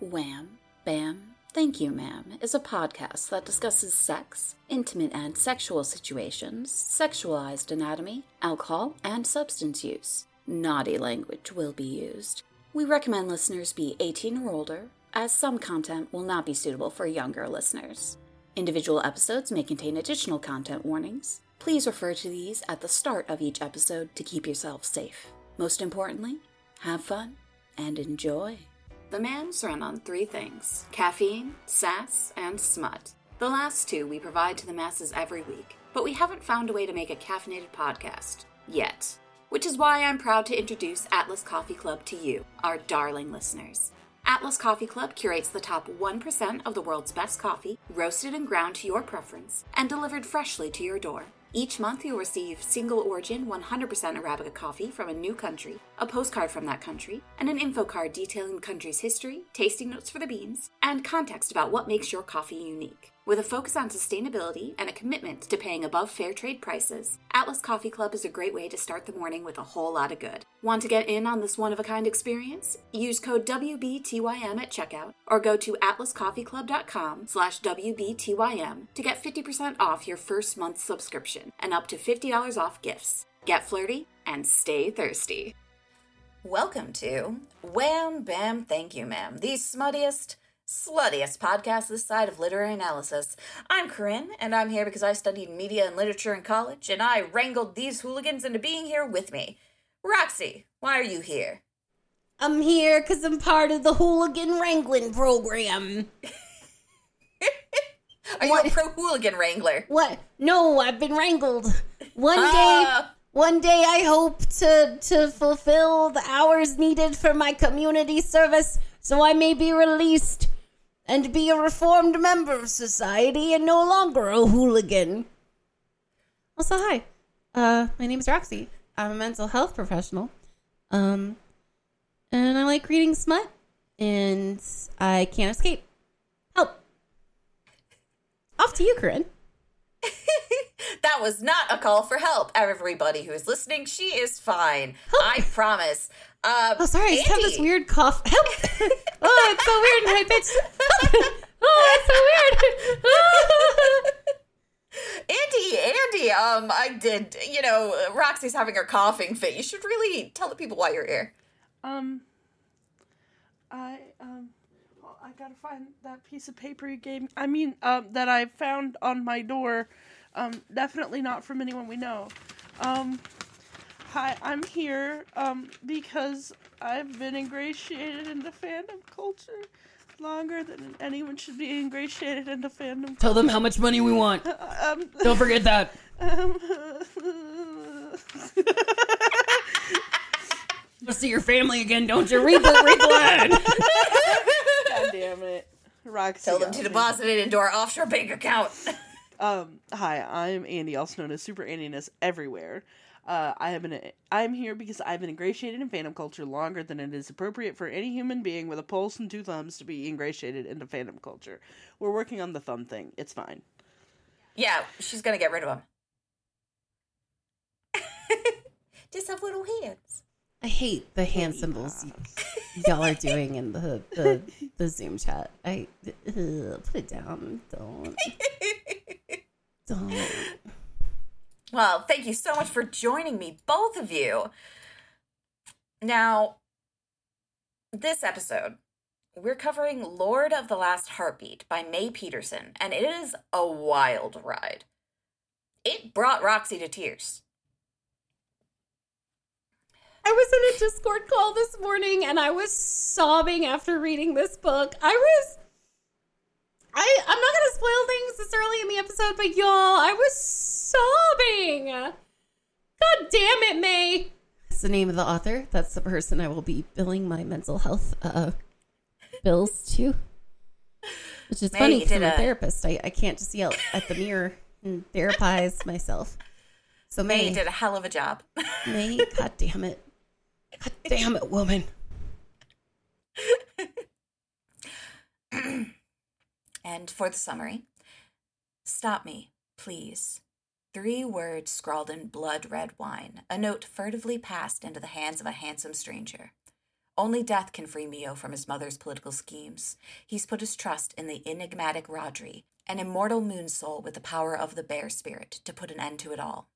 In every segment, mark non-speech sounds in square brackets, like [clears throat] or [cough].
Wham, Bam, Thank You, Ma'am is a podcast that discusses sex, intimate and sexual situations, sexualized anatomy, alcohol, and substance use. Naughty language will be used. We recommend listeners be 18 or older, as some content will not be suitable for younger listeners. Individual episodes may contain additional content warnings. Please refer to these at the start of each episode to keep yourself safe. Most importantly, have fun and enjoy. The Mams run on three things caffeine, sass, and smut. The last two we provide to the masses every week, but we haven't found a way to make a caffeinated podcast yet. Which is why I'm proud to introduce Atlas Coffee Club to you, our darling listeners. Atlas Coffee Club curates the top 1% of the world's best coffee, roasted and ground to your preference, and delivered freshly to your door. Each month, you'll receive single origin 100% Arabica coffee from a new country, a postcard from that country, and an info card detailing the country's history, tasting notes for the beans, and context about what makes your coffee unique. With a focus on sustainability and a commitment to paying above fair trade prices, Atlas Coffee Club is a great way to start the morning with a whole lot of good. Want to get in on this one of a kind experience? Use code WBTYM at checkout or go to atlascoffeeclub.com slash WBTYM to get 50% off your first month subscription and up to $50 off gifts. Get flirty and stay thirsty. Welcome to Wham Bam Thank You Ma'am, the smuttiest sluttiest podcast this side of literary analysis. I'm Corinne, and I'm here because I studied media and literature in college, and I wrangled these hooligans into being here with me. Roxy, why are you here? I'm here because I'm part of the hooligan wrangling program. [laughs] Are you a pro hooligan wrangler? What? No, I've been wrangled. One day, Ah. one day I hope to to fulfill the hours needed for my community service, so I may be released and be a reformed member of society and no longer a hooligan. Also, hi. Uh, my name is Roxy. I'm a mental health professional. Um, and I like reading smut, and I can't escape. Help! Off to you, Corinne. [laughs] that was not a call for help. Everybody who is listening, she is fine. I promise. Um, Oh, sorry, I just have this weird cough. [laughs] Help! oh, it's so weird and high pitched. oh, it's so weird. [laughs] Andy, Andy, um, I did, you know, Roxy's having her coughing fit. You should really tell the people why you're here. Um, I um, well, I gotta find that piece of paper you gave. me. I mean, um, that I found on my door. Um, definitely not from anyone we know. Um, hi, I'm here um because I've been ingratiated into fandom culture longer than anyone should be ingratiated into fandom. Tell them how much money we want. [laughs] Um, Don't forget that. um, [laughs] You'll see your family again, don't you? Reboot, replay. [laughs] God damn it, Roxy. Tell them to me. deposit it into our offshore bank account. Um, hi, I'm Andy, also known as Super Andiness everywhere. Uh, I have been I'm here because I've been ingratiated in fandom culture longer than it is appropriate for any human being with a pulse and two thumbs to be ingratiated into fandom culture. We're working on the thumb thing. It's fine. yeah, she's gonna get rid of him. [laughs] Just have little hands. I hate the hand symbols y'all are doing in the the, the Zoom chat. I ugh, put it down. Don't. [laughs] Don't. Well, thank you so much for joining me, both of you. Now, this episode, we're covering Lord of the Last Heartbeat by May Peterson, and it is a wild ride. It brought Roxy to tears. I was in a Discord call this morning and I was sobbing after reading this book. I was I I'm not gonna spoil things this early in the episode, but y'all, I was sobbing. God damn it, May. That's the name of the author. That's the person I will be billing my mental health uh bills to. Which is May, funny because I'm a a- therapist. I, I can't just yell at the mirror and therapize [laughs] myself. So May May, did a hell of a job. [laughs] May, god damn it. God damn it, woman. [clears throat] And for the summary Stop me, please. Three words scrawled in blood red wine, a note furtively passed into the hands of a handsome stranger. Only death can free Mio from his mother's political schemes. He's put his trust in the enigmatic Rodri, an immortal moon soul with the power of the bear spirit, to put an end to it all.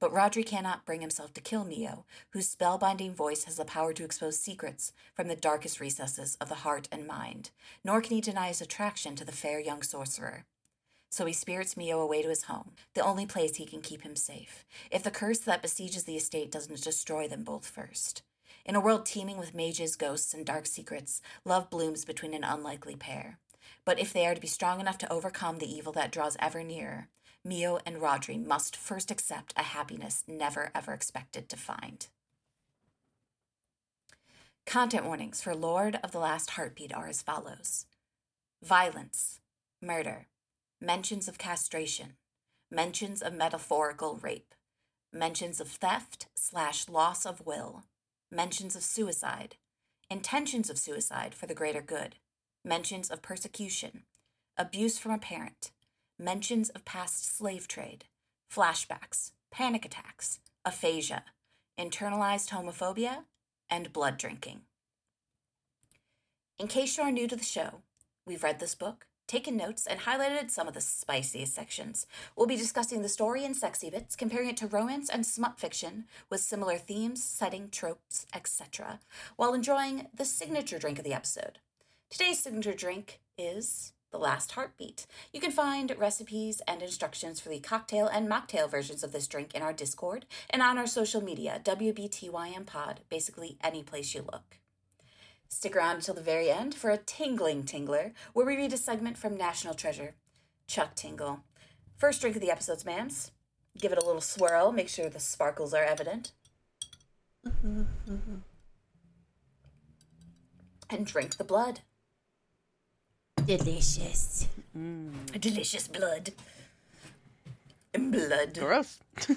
But Rodri cannot bring himself to kill Mio, whose spellbinding voice has the power to expose secrets from the darkest recesses of the heart and mind, nor can he deny his attraction to the fair young sorcerer. So he spirits Mio away to his home, the only place he can keep him safe, if the curse that besieges the estate doesn't destroy them both first. In a world teeming with mages, ghosts, and dark secrets, love blooms between an unlikely pair. But if they are to be strong enough to overcome the evil that draws ever nearer, Mio and Rodri must first accept a happiness never ever expected to find. Content warnings for Lord of the Last Heartbeat are as follows violence, murder, mentions of castration, mentions of metaphorical rape, mentions of theft slash loss of will, mentions of suicide, intentions of suicide for the greater good, mentions of persecution, abuse from a parent, mentions of past slave trade, flashbacks, panic attacks, aphasia, internalized homophobia, and blood drinking. In case you are new to the show, we've read this book, taken notes, and highlighted some of the spiciest sections. We'll be discussing the story and sexy bits, comparing it to romance and smut fiction with similar themes, setting, tropes, etc., while enjoying the signature drink of the episode. Today's signature drink is the Last Heartbeat. You can find recipes and instructions for the cocktail and mocktail versions of this drink in our Discord and on our social media, WBTYM Pod, basically any place you look. Stick around until the very end for a tingling tingler, where we read a segment from National Treasure, Chuck Tingle. First drink of the episode's mams. Give it a little swirl, make sure the sparkles are evident. Mm-hmm, mm-hmm. and drink the blood. Delicious. Mm. Delicious blood. Blood. Gross. [laughs]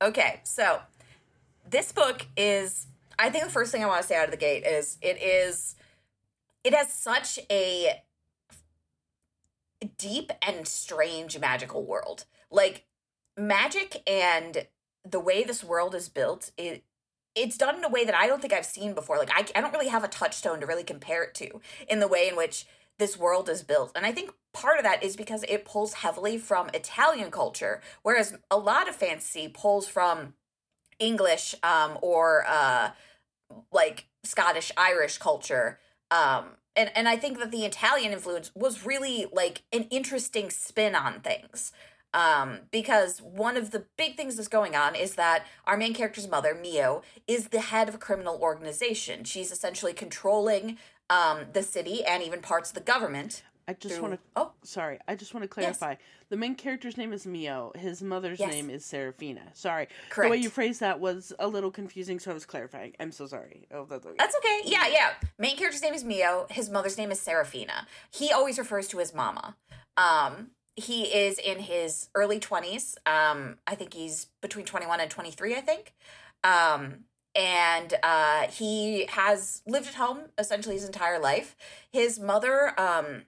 okay, so this book is I think the first thing I want to say out of the gate is it is it has such a deep and strange magical world. Like magic and the way this world is built, it it's done in a way that I don't think I've seen before. Like I I don't really have a touchstone to really compare it to in the way in which this world is built. And I think part of that is because it pulls heavily from Italian culture, whereas a lot of fantasy pulls from English um, or uh, like Scottish Irish culture. Um, and, and I think that the Italian influence was really like an interesting spin on things. Um, because one of the big things that's going on is that our main character's mother, Mio, is the head of a criminal organization. She's essentially controlling um, the city and even parts of the government. I just through- want to. Oh, Sorry, I just want to clarify. The main character's name is Mio. His mother's Yes. name is Serafina. Sorry, Correct. the way you phrased that was a little confusing, so I was clarifying. I'm so sorry. Oh, that's okay. That's okay. Yeah, yeah. Main character's name is Mio. His mother's name is Serafina. He always refers to his mama. Um, he is in his early 20s. Um, I think he's between 21 and 23, I think. Um, and uh, he has lived at home essentially his entire life. His mother um,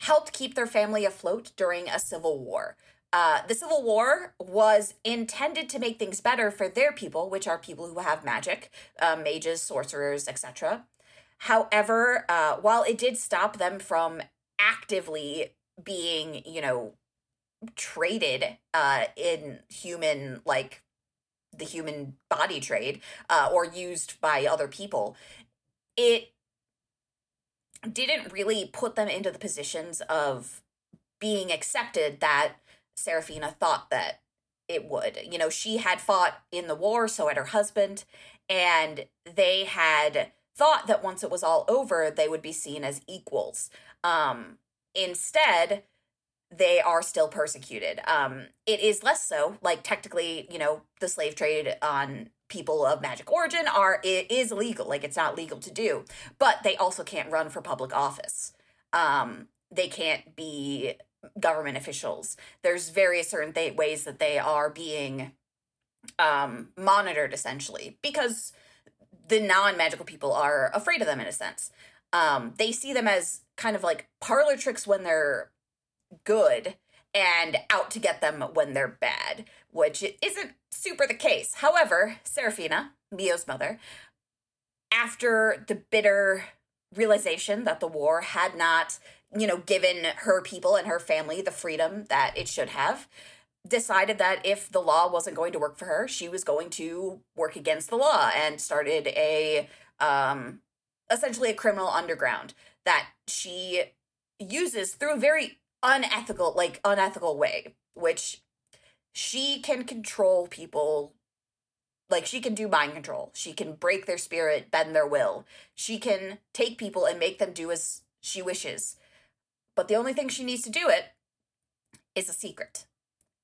helped keep their family afloat during a civil war. Uh, the Civil War was intended to make things better for their people, which are people who have magic, uh, mages, sorcerers, etc. However, uh, while it did stop them from actively being, you know, traded uh, in human, like the human body trade, uh, or used by other people, it didn't really put them into the positions of being accepted that Serafina thought that it would. You know, she had fought in the war, so had her husband, and they had thought that once it was all over, they would be seen as equals. Um, instead, they are still persecuted. Um, it is less so. Like technically, you know, the slave trade on people of magic origin are it is illegal. Like it's not legal to do, but they also can't run for public office. Um, they can't be government officials. There's various certain th- ways that they are being um, monitored essentially because the non-magical people are afraid of them in a sense. Um, they see them as kind of like parlor tricks when they're good and out to get them when they're bad, which isn't super the case. However, Serafina, Mio's mother, after the bitter realization that the war had not, you know, given her people and her family the freedom that it should have, decided that if the law wasn't going to work for her, she was going to work against the law and started a um essentially a criminal underground that she uses through a very unethical like unethical way, which she can control people like she can do mind control. She can break their spirit, bend their will. She can take people and make them do as she wishes. But the only thing she needs to do it is a secret.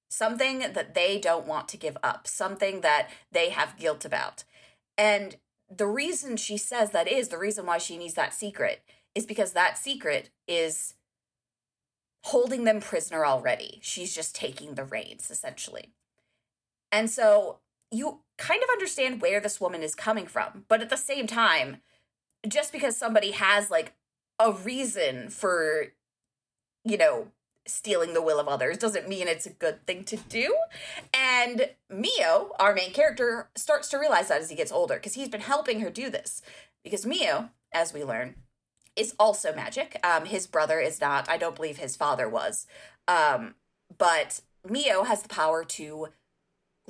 Something that they don't want to give up, something that they have guilt about. And the reason she says that is the reason why she needs that secret is because that secret is holding them prisoner already. She's just taking the reins, essentially. And so you kind of understand where this woman is coming from. But at the same time, just because somebody has like a reason for, you know, stealing the will of others doesn't mean it's a good thing to do. And Mio, our main character, starts to realize that as he gets older because he's been helping her do this. Because Mio, as we learn, is also magic. Um, his brother is not. I don't believe his father was. Um, but Mio has the power to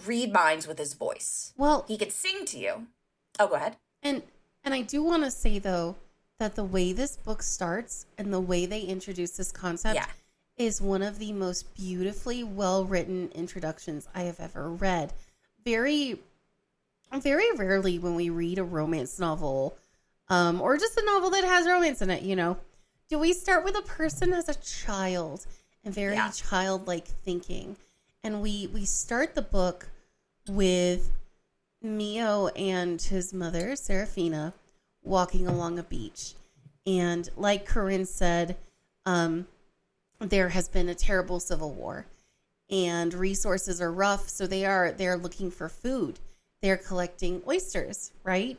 read minds with his voice. Well, he could sing to you. Oh, go ahead. And and I do want to say though that the way this book starts and the way they introduce this concept Yeah. is one of the most beautifully well written introductions I have ever read. Very very rarely when we read a romance novel um or just a novel that has romance in it, you know, do we start with a person as a child and very Yeah. childlike thinking. And we we start the book with Mio and his mother, Serafina, walking along a beach. And like Corinne said, um, there has been a terrible civil war and resources are rough. So they are they're looking for food. They're collecting oysters, right?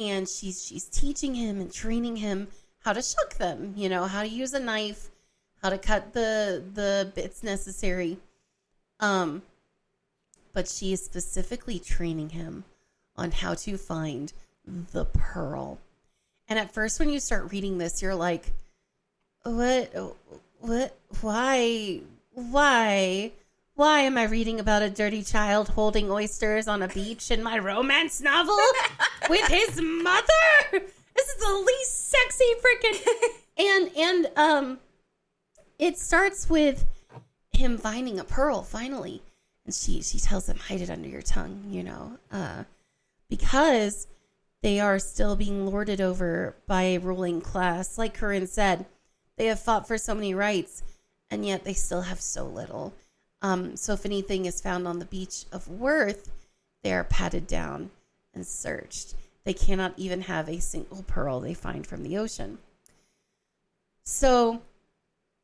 And she's she's teaching him and training him how to shuck them, you know, how to use a knife, how to cut the the bits necessary. Um, but she is specifically training him on how to find the pearl. And at first, when you start reading this, you're like, "What? What? Why? Why? Why am I reading about a dirty child holding oysters on a beach in my romance novel [laughs] with his mother? This is the least sexy freaking." [laughs] And and um, it starts with him finding a pearl finally and she she tells him hide it under your tongue you know uh because they are still being lorded over by a ruling class like corinne said they have fought for so many rights and yet they still have so little um so if anything is found on the beach of worth they are patted down and searched they cannot even have a single pearl they find from the ocean so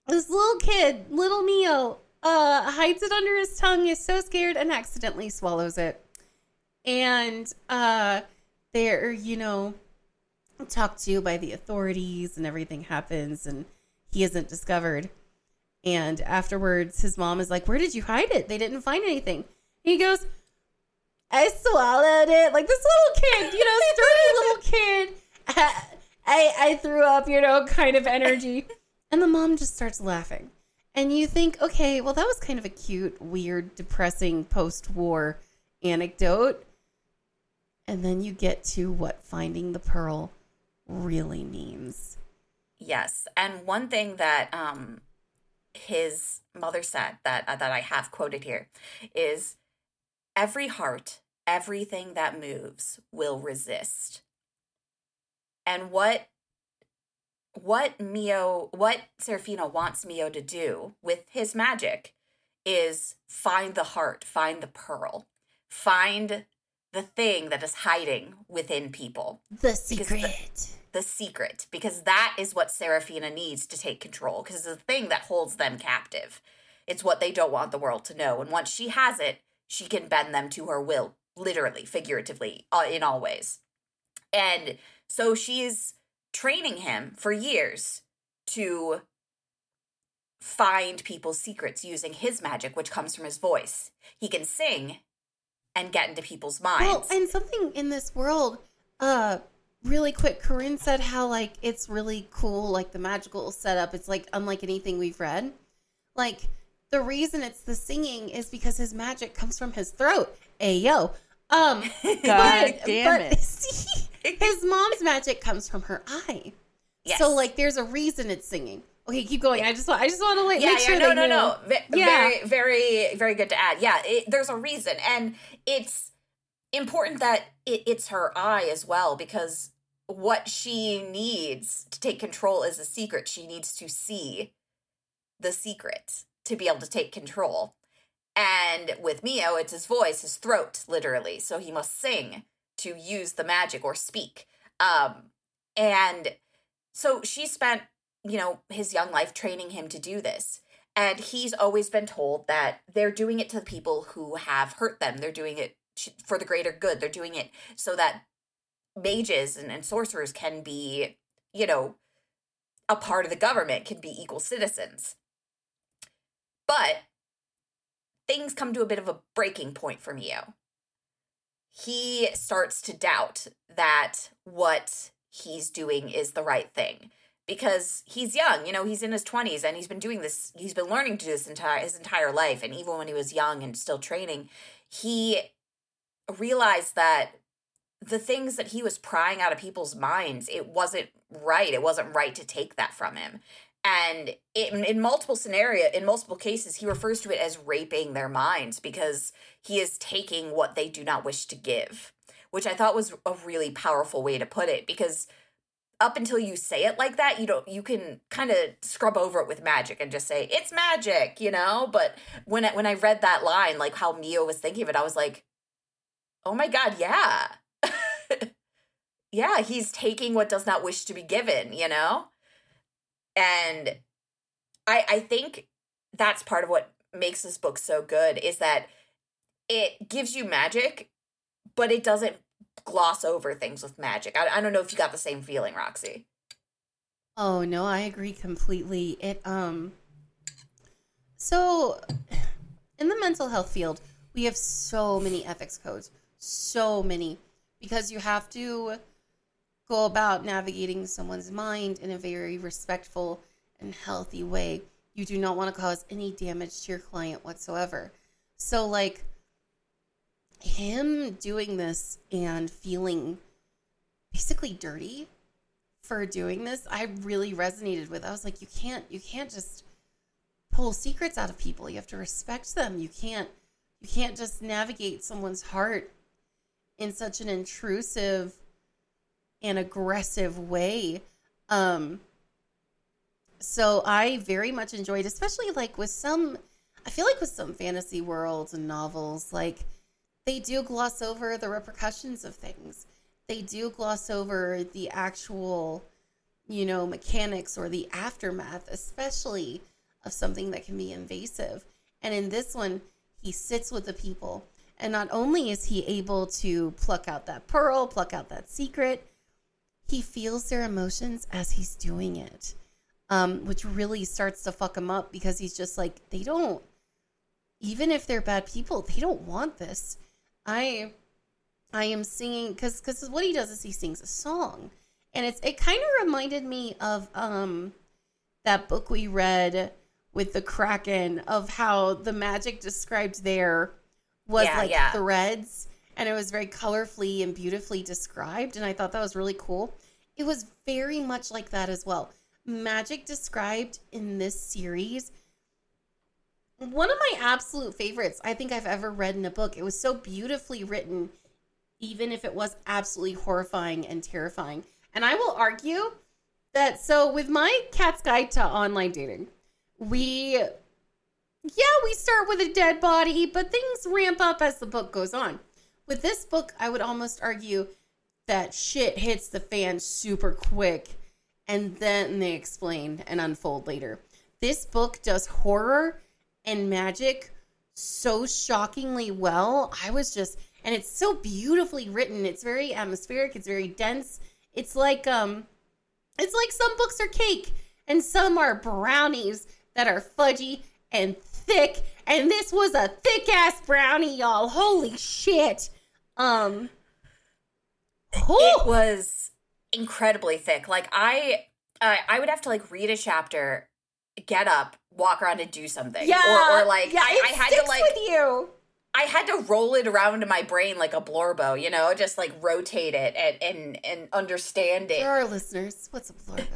this little kid, little Mio, uh, hides it under his tongue, is so scared and accidentally swallows it. And uh, they're, you know, talked to by the authorities and everything happens and he isn't discovered. And afterwards, his mom is like, Where did you hide it? They didn't find anything. He goes, I swallowed it. Like this little kid, you know, [laughs] sturdy little kid. I, I threw up, you know, kind of energy. And the mom just starts laughing. And you think, okay, well, that was kind of a cute, weird, depressing post war anecdote. And then you get to what finding the pearl really means. Yes, and one thing that um his mother said that uh, that I have quoted here is every heart, everything that moves will resist. And what what Mio what Serafina wants Mio to do with his magic is find the heart, find the pearl, find the thing that is hiding within people The the- secret. the secret because that is what Serafina needs to take control because it's the thing that holds them captive. It's what they don't want the world to know. And once she has it, she can bend them to her will, literally, figuratively, uh, in all ways. And so she's training him for years to find people's secrets using his magic, which comes from his voice. He can sing and get into people's minds. Well, and something in this world, uh, really quick, Corinne said how like it's really cool, like the magical setup. It's like unlike anything we've read. Like the reason it's the singing is because his magic comes from his throat. Ayo. Um, [laughs] God but, damn but it. [laughs] see, his mom's magic comes from her eye. Yes. So like, there's a reason it's singing. Okay, keep going. I just want, I just want to like yeah, make yeah, sure no, they no, knew. no. V- Yeah. Very, very, very good to add. Yeah, it, there's a reason, and it's important that it, it's her eye as well because what she needs to take control is a secret. She needs to see the secret to be able to take control. And with Mio, it's his voice, his throat, literally. So he must sing to use the magic or speak. Um, and so she spent, you know, his young life training him to do this. And he's always been told that they're doing it to the people who have hurt them. They're doing it for the greater good. They're doing it so that mages and, and sorcerers can be, you know, a part of the government, can be equal citizens. But things come to a bit of a breaking point for Mio. He starts to doubt that what he's doing is the right thing because he's young, you know, he's in his 20s and he's been doing this, he's been learning to do this entire his entire life and even when he was young and still training, he realized that the things that he was prying out of people's minds, it wasn't right. It wasn't right to take that from him. And in, in multiple scenario, in multiple cases, he refers to it as raping their minds because he is taking what they do not wish to give, which I thought was a really powerful way to put it. Because up until you say it like that, you don't you can kind of scrub over it with magic and just say it's magic, you know. But when I, when I read that line, like how Mio was thinking of it, I was like, oh my god, yeah, [laughs] yeah, he's taking what does not wish to be given, you know and i i think that's part of what makes this book so good is that it gives you magic but it doesn't gloss over things with magic i, I don't know if you got the same feeling roxy Oh no, I agree completely. It um so in the mental health field, we have so many ethics codes. So many because you have to go about navigating someone's mind in a very respectful and healthy way. You do not want to cause any damage to your client whatsoever. So like him doing this and feeling basically dirty for doing this i really resonated with i was like you can't you can't just pull secrets out of people. You have to respect them. You can't you can't just navigate someone's heart in such an intrusive and aggressive way. Um so i very much enjoyed especially like with some i feel like with some fantasy worlds and novels like they do gloss over the repercussions of things they do gloss over the actual, you know, mechanics or the aftermath, especially of something that can be invasive. And in this one, he sits with the people. And not only is he able to pluck out that pearl, pluck out that secret, he feels their emotions as he's doing it, um, which really starts to fuck him up because he's just like, they don't, even if they're bad people, they don't want this. I I am singing because because what he does is he sings a song, and it's it kind of reminded me of um that book we read with the kraken of how the magic described there was Yeah, like yeah. threads, and it was very colorfully and beautifully described, and I thought that was really cool. It was very much like that as well. Magic described in this series one of my absolute favorites I think I've ever read in a book. It was so beautifully written, even if it was absolutely horrifying and terrifying. And I will argue that so with my cat's guide to online dating, we yeah, we start with a dead body, but things ramp up as the book goes on. With this book, I would almost argue that shit hits the fan super quick and then they explain and unfold later. This book does horror and magic so shockingly well. I was just and it's so beautifully written. It's very atmospheric, it's very dense. It's like um it's like some books are cake and some are brownies that are fudgy and thick. And this was a thick ass brownie, y'all. Holy shit. Um It was incredibly thick. Like I uh, I would have to like read a chapter, get up, walk around and do something. yeah, Or, or like yeah, I, it I had to like with you. I had to roll it around in my brain like a blorbo, you know, just like rotate it and and, and understand For it. our listeners, what's a blorbo?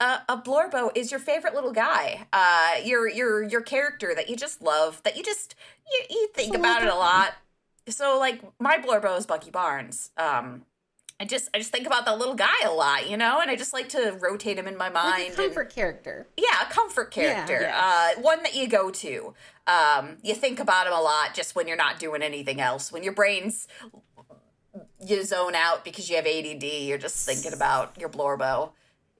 Uh, a blorbo is your favorite little guy. Uh, your your your character that you just love, that you just you, you think about it a lot. So like my blorbo is Bucky Barnes. Um, I just I just think about that little guy a lot, you know, and I just like to rotate him in my mind. Like a and- comfort character. yeah, a comfort character. Yeah. Uh, one that you go to. Um, you think about him a lot just when you're not doing anything else. When your brain's you zone out because you have ADD, you're just thinking about your blorbo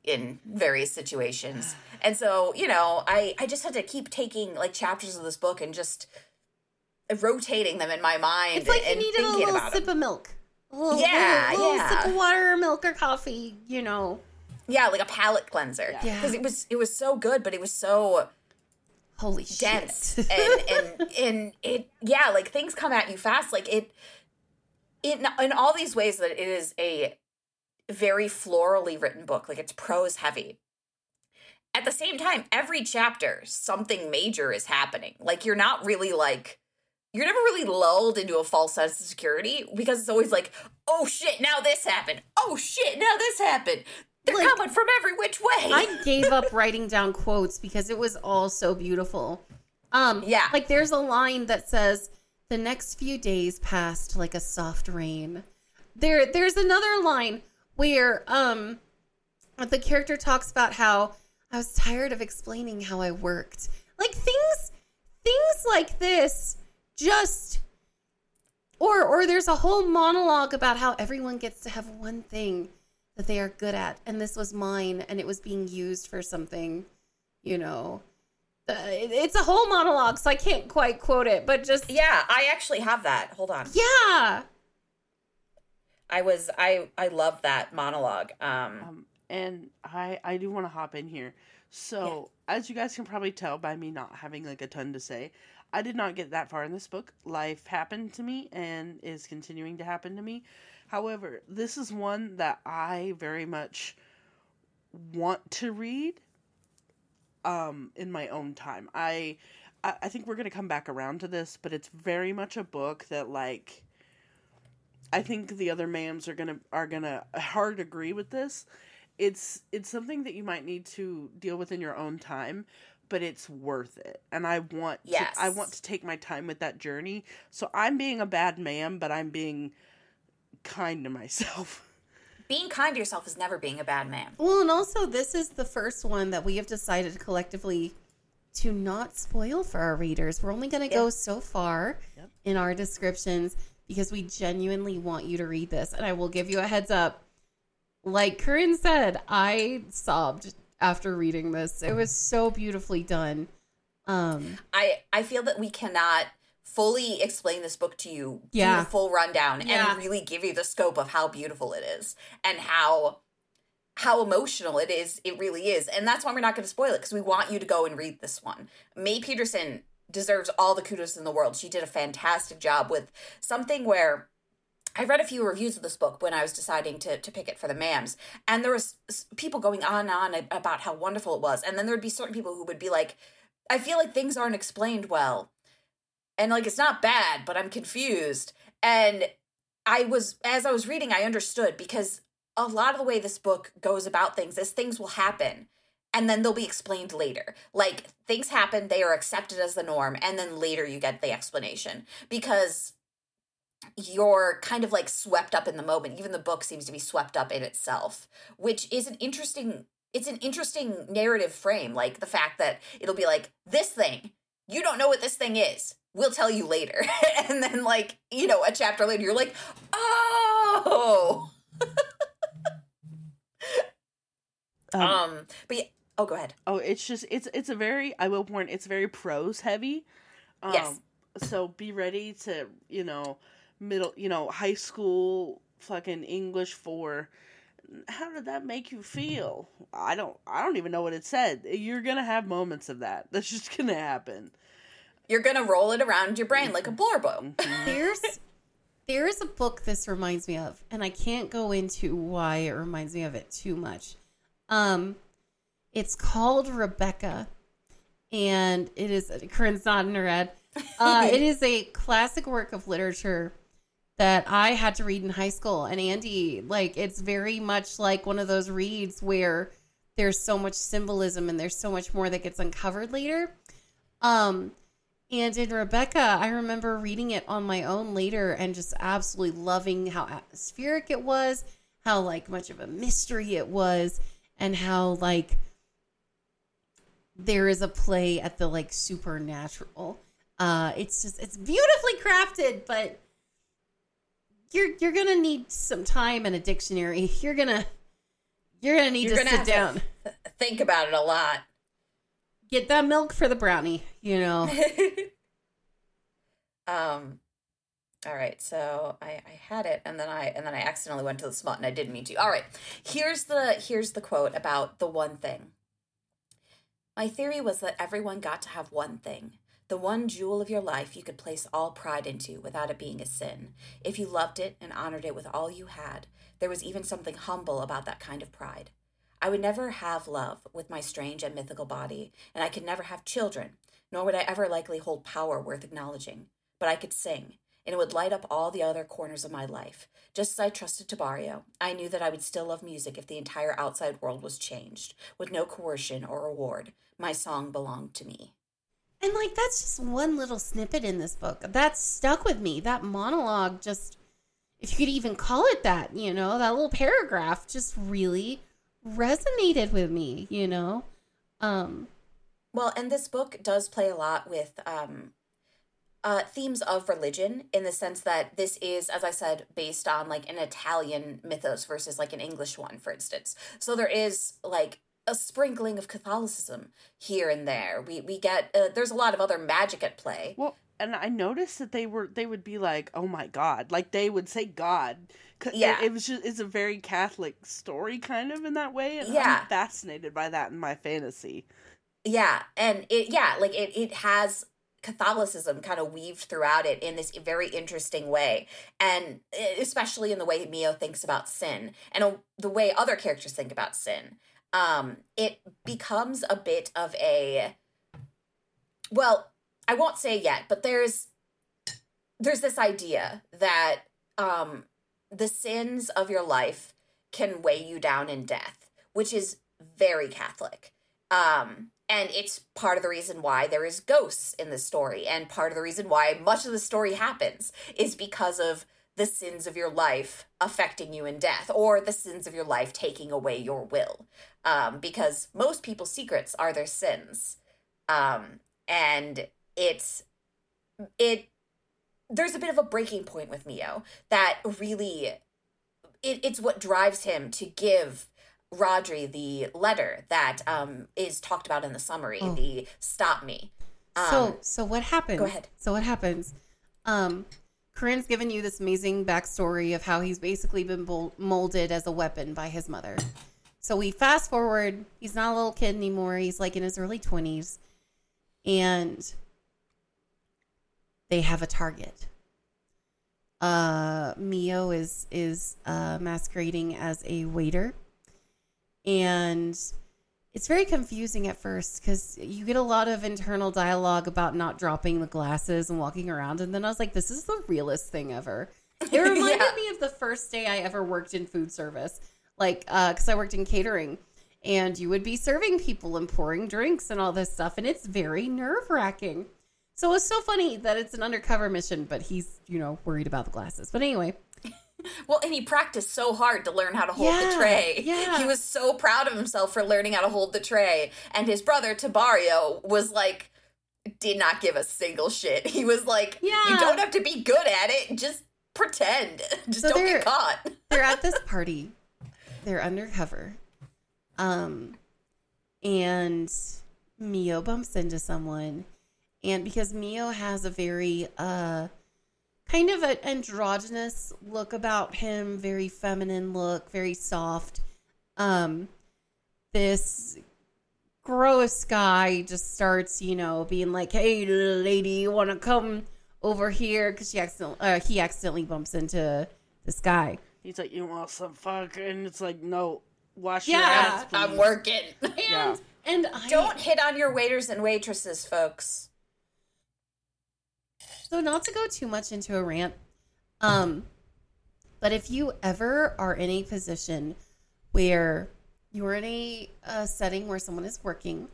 in various situations. And so, you know, I I just had to keep taking like chapters of this book and just rotating them in my mind It's like you and needed a little sip them. of milk. Little, Yeah, little, little yeah. sip of water or milk or coffee, you know. Yeah, like a palate cleanser. Yeah. Because it was it was so good, but it was so Holy dense shit. and and and it yeah like things come at you fast like it it in all these ways that it is a very florally written book like it's prose heavy at the same time every chapter something major is happening like you're not really like you're never really lulled into a false sense of security because it's always like oh shit now this happened oh shit now this happened they're Like- coming from every which way I [laughs] gave up writing down quotes because it was all so beautiful. Um, Yeah. Like there's a line that says, "The next few days passed like a soft rain." There, there's another line where um, the character talks about how I was tired of explaining how I worked. Like things, things like this, just. Or, or there's a whole monologue about how everyone gets to have one thing that they are good at and this was mine and it was being used for something you know Uh, it- it's a whole monologue so i can't quite quote it but just yeah i actually have that hold on yeah I was I I love that monologue. Um, Um, and I I do want to hop in here. So as you guys can probably tell by me not having like a ton to say, I did not get that far in this book. Life happened to me and is continuing to happen to me. However, this is one that I very much want to read um in my own time. I I, think we're gonna come back around to this, but it's very much a book that like I think the other mams are gonna are gonna hard agree with this. It's it's something that you might need to deal with in your own time, but it's worth it. And I want Yes. to, I want to take my time with that journey. So I'm being a bad man, but I'm being kind to myself. [laughs] being kind to yourself is never being a bad man. well and also this is the first one that we have decided collectively to not spoil for our readers we're only going to go so far Yep. in our descriptions because we genuinely want you to read this and i will give you a heads up like corinne said i sobbed after reading this it was so beautifully done um I I feel that we cannot fully explain this book to you, do Yeah. the full rundown, Yeah. and really give you the scope of how beautiful it is and how how emotional it is. It really is, and that's why we're not going to spoil it because we want you to go and read this one. May Peterson deserves all the kudos in the world. She did a fantastic job with something where I read a few reviews of this book when I was deciding to, to pick it for the mams, and there was people going on and on about how wonderful it was, and then there would be certain people who would be like, "I feel like things aren't explained well," and like it's not bad, but I'm confused. And I was as I was reading, I understood because a lot of the way this book goes about things is things will happen. And then they'll be explained later. Like things happen, they are accepted as the norm, and then later you get the explanation. Because you're kind of like swept up in the moment. Even the book seems to be swept up in itself, which is an interesting it's an interesting narrative frame. Like the fact that it'll be like, this thing, you don't know what this thing is. We'll tell you later. [laughs] and then like, you know, a chapter later, you're like, oh. [laughs] Um, Um, but yeah, oh go ahead. oh, it's just it's it's a very I will warn it's very prose heavy. Um, Yes. So be ready to you know middle you know high school fucking English for how did that make you feel? I don't I don't even know what it said. You're gonna have moments of that. [laughs] That's just gonna happen. You're gonna roll it around your brain like a blorbo. [laughs] There's there's a book this reminds me of, and I can't go into why it reminds me of it too much. Um, it's called Rebecca, and it is Corinne's nodding her head. Uh, [laughs] it is a classic work of literature that I had to read in high school. And Andy, like, it's very much like one of those reads where there's so much symbolism and there's so much more that gets uncovered later. Um, and in Rebecca, I remember reading it on my own later and just absolutely loving how atmospheric it was, how like much of a mystery it was, and how like there is a play at the like supernatural. Uh it's just it's beautifully crafted, but you're you're gonna need some time and a dictionary. You're gonna you're gonna need You're to gonna sit down. to [laughs] think about it a lot. Get that milk for the brownie, you know. [laughs] um all right so I, I had it and then i and then i accidentally went to the spot, and i didn't mean to all right here's the here's the quote about the one thing my theory was that everyone got to have one thing the one jewel of your life you could place all pride into without it being a sin if you loved it and honored it with all you had there was even something humble about that kind of pride I would never have love with my strange and mythical body, and I could never have children, nor would I ever likely hold power worth acknowledging. But I could sing, and it would light up all the other corners of my life. Just as I trusted Tabario, I knew that I would still love music if the entire outside world was changed. With no coercion or reward, my song belonged to me. And like that's just one little snippet in this book. That stuck with me. That monologue just if you could even call it that, you know, that little paragraph just really resonated with me, you know. Um Well, and this book does play a lot with um, uh, themes of religion in the sense that this is, as I said, based on like an Italian mythos versus like an English one, for instance. So there is like a sprinkling of Catholicism here and there. We we get uh, there's a lot of other magic at play. Well, and I noticed that they were they would be like, "Oh my god!" Like they would say God. 'Cause it- Yeah. it, was just it's a very Catholic story, kind of in that way. And Yeah. I'm fascinated by that in my fantasy. Yeah, and it yeah, like it it has Catholicism kind of weaved throughout it in this very interesting way, and especially in the way Mio thinks about sin and uh, the way other characters think about sin. Um, it becomes a bit of a well, I won't say yet, but there's there's this idea that um the sins of your life can weigh you down in death, which is very Catholic. Um, and it's part of the reason why there is ghosts in the story, and part of the reason why much of the story happens is because of the sins of your life affecting you in death, or the sins of your life taking away your will. Um, because most people's secrets are their sins. Um, and it's it there's a bit of a breaking point with Mio that really it, it's what drives him to give Rodri the letter that um is talked about in the summary, Oh. the stop me. Um, so so what happens? go ahead. So what happens? Um Corinne's given you this amazing backstory of how he's basically been bol- molded as a weapon by his mother. So we fast forward. He's not a little kid anymore. He's like in his early twenties, and they have a target. Uh, Mio is is uh, masquerading as a waiter, and it's very confusing at first because you get a lot of internal dialogue about not dropping the glasses and walking around, and then I was like, "This is the realest thing ever." It [laughs] reminded Yeah. me of the first day I ever worked in food service, like uh, because I worked in catering, and you would be serving people and pouring drinks and all this stuff, and it's very nerve wracking. So it's so funny that it's an undercover mission, but he's you know worried about the glasses. But anyway, [laughs] Well, and he practiced so hard to learn how to hold Yeah, the tray. yeah. He was so proud of himself for learning how to hold the tray. And his brother, Tabario, was like, did not give a single shit. He was like, Yeah. you don't have to be good at it. Just pretend. [laughs] Just So don't get caught. they're at [laughs] this party. They're undercover. Um and Mio bumps into someone. And because Mio has a very uh kind of an androgynous look about him, very feminine look, very soft. Um, this gross guy just starts, you know, being like, "Hey, lady, you want to come over here?" Because she accidentally, uh, he accidentally bumps into this guy. He's like, you want some fuck? And it's like, no, wash your Yeah, hands, please. I'm working. [laughs] And Yeah. and I Don't hit on your waiters and waitresses, folks. So not to go too much into a rant, um, but if you ever are in a position where you're in a, a setting where someone is working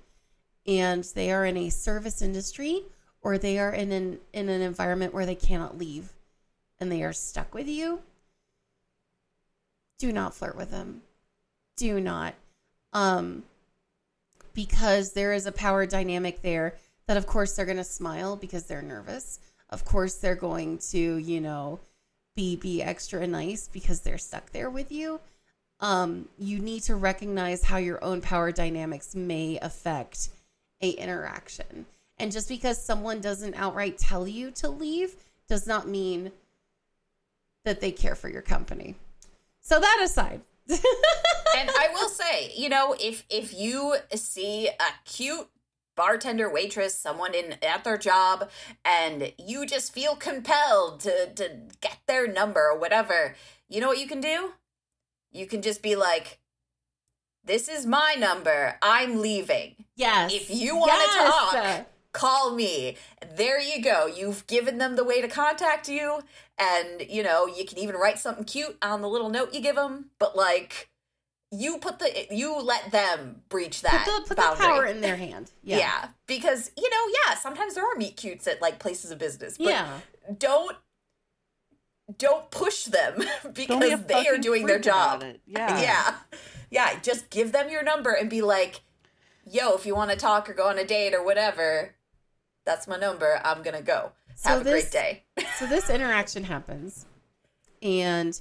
and they are in a service industry or they are in an in an environment where they cannot leave and they are stuck with you, do not flirt with them. Do not. Um because there is a power dynamic there that of course they're going to smile because they're nervous of course they're going to you know be be extra nice because they're stuck there with you um you need to recognize how your own power dynamics may affect a interaction and just because someone doesn't outright tell you to leave does not mean that they care for your company so that aside [laughs] and I will say, you know, if if you see a cute bartender, waitress, someone in at their job, and you just feel compelled to to get their number or whatever, you know what you can do? You can just be like, "This is my number. I'm leaving. yes If you want to Yes! talk, call me. There you go. You've given them the way to contact you. And, you know, you can even write something cute on the little note you give them. But, like, you put the, you let them breach that. put the, put the power in their hand [laughs] Yeah. yeah Because, you know, yeah, sometimes there are meet cutes at, like, places of business. But yeah don't, don't push them [laughs] Don't be a because they are doing their job. Yeah. [laughs] Yeah. Yeah. Just give them your number and be like, yo, if you want to talk or go on a date or whatever, that's my number. I'm going to go. So Have a this- great day. [laughs] so this interaction happens and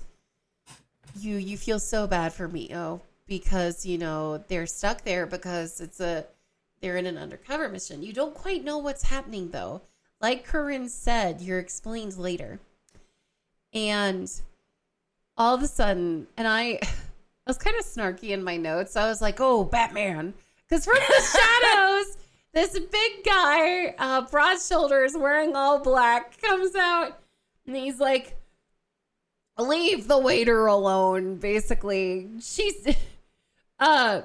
you you feel so bad for Mio because you know they're stuck there because it's a they're in an undercover mission. You don't quite know what's happening though. Like Corinne said, you're explained later. And all of a sudden, and I [laughs] I was kind of snarky in my notes. I was like, "Oh, Batman." Cuz from the [laughs] shadows, this big guy, uh, broad shoulders, wearing all black, comes out and he's like, leave the waiter alone, basically. She's, [laughs] uh,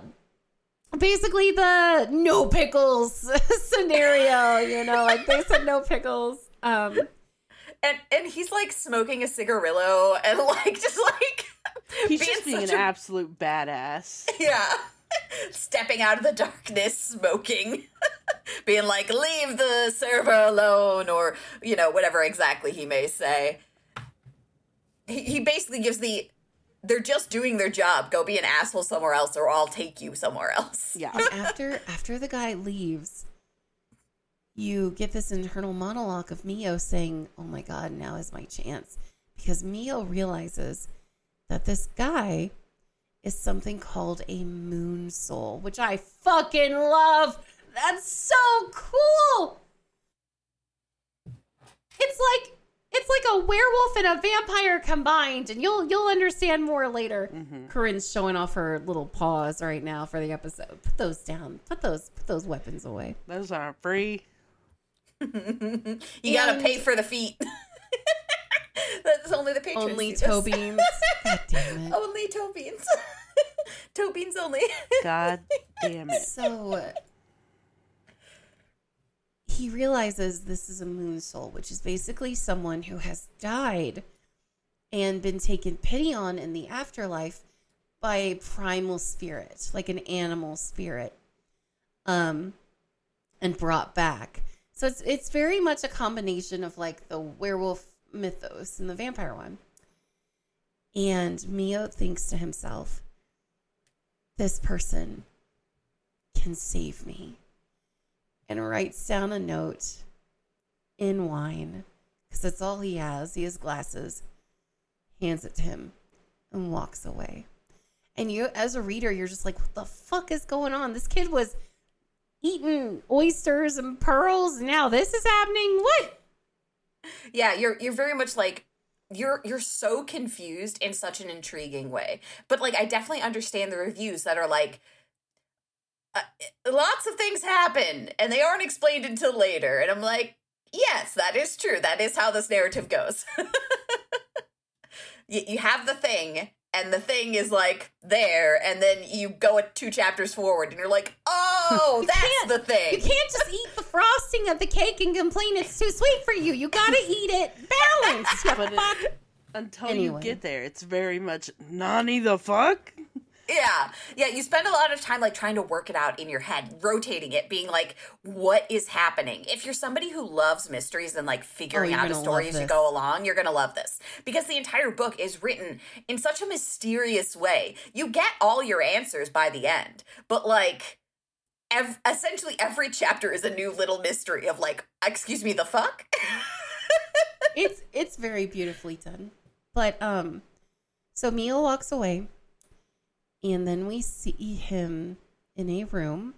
basically the no pickles [laughs] scenario, you know, like they said no pickles. Um, And and he's like smoking a cigarillo and like just like He's just being an a- absolute badass. yeah. Stepping out of the darkness, smoking, [laughs] being like, leave the server alone, or, you know, whatever exactly he may say. He, he basically gives the, they're just doing their job. Go be an asshole somewhere else, or I'll take you somewhere else. Yeah. and after after the guy leaves, you get this internal monologue of Mio saying, "Oh my god, now is my chance." Because Mio realizes that this guy is something called a moon soul, which I fucking love. That's so cool. It's like it's like a werewolf and a vampire combined, and you'll you'll understand more later. Mm-hmm. Corinne's showing off her little paws right now for the episode. Put those down. Put those put those weapons away. Those aren't free. [laughs] You gotta pay for the feet. [laughs] That's only the patrons. Only do this. toe beans. [laughs] God damn it. only toe beans. [laughs] toe beans only. God [laughs] damn it. So he realizes this is a moon soul, which is basically someone who has died and been taken pity on in the afterlife by a primal spirit, like an animal spirit, um, and brought back. So it's it's very much a combination of like the werewolf mythos and the vampire one. And Mio thinks to himself, this person can save me. And writes down a note in wine, because that's all he has. He has glasses, hands it to him, and walks away. And you, as a reader, you're just like, what the fuck is going on? This kid was eating oysters and pearls. Now this is happening. What? Yeah, you're you're very much like you're you're so confused in such an intriguing way. But like I definitely understand the reviews that are like uh, lots of things happen and they aren't explained until later and I'm like, yes, that is true. That is how this narrative goes. [laughs] you, you have the thing and the thing is like there and then you go two chapters forward and you're like oh [laughs] that's the thing You can't just eat the frosting of the cake and complain it's too sweet for you. You gotta eat it balanced. you [laughs] But it- Until Anyway. you get there, it's very much Nani the fuck. Yeah. Yeah you spend a lot of time like trying to work it out in your head rotating it being like what is happening? If you're somebody who loves mysteries and like figuring you're out a story as you go along you're gonna love this. Because the entire book is written in such a mysterious way. You get all your answers by the end but like ev- essentially every chapter is a new little mystery of like excuse me the fuck? [laughs] It's it's very beautifully done. But um so Mio walks away and then we see him in a room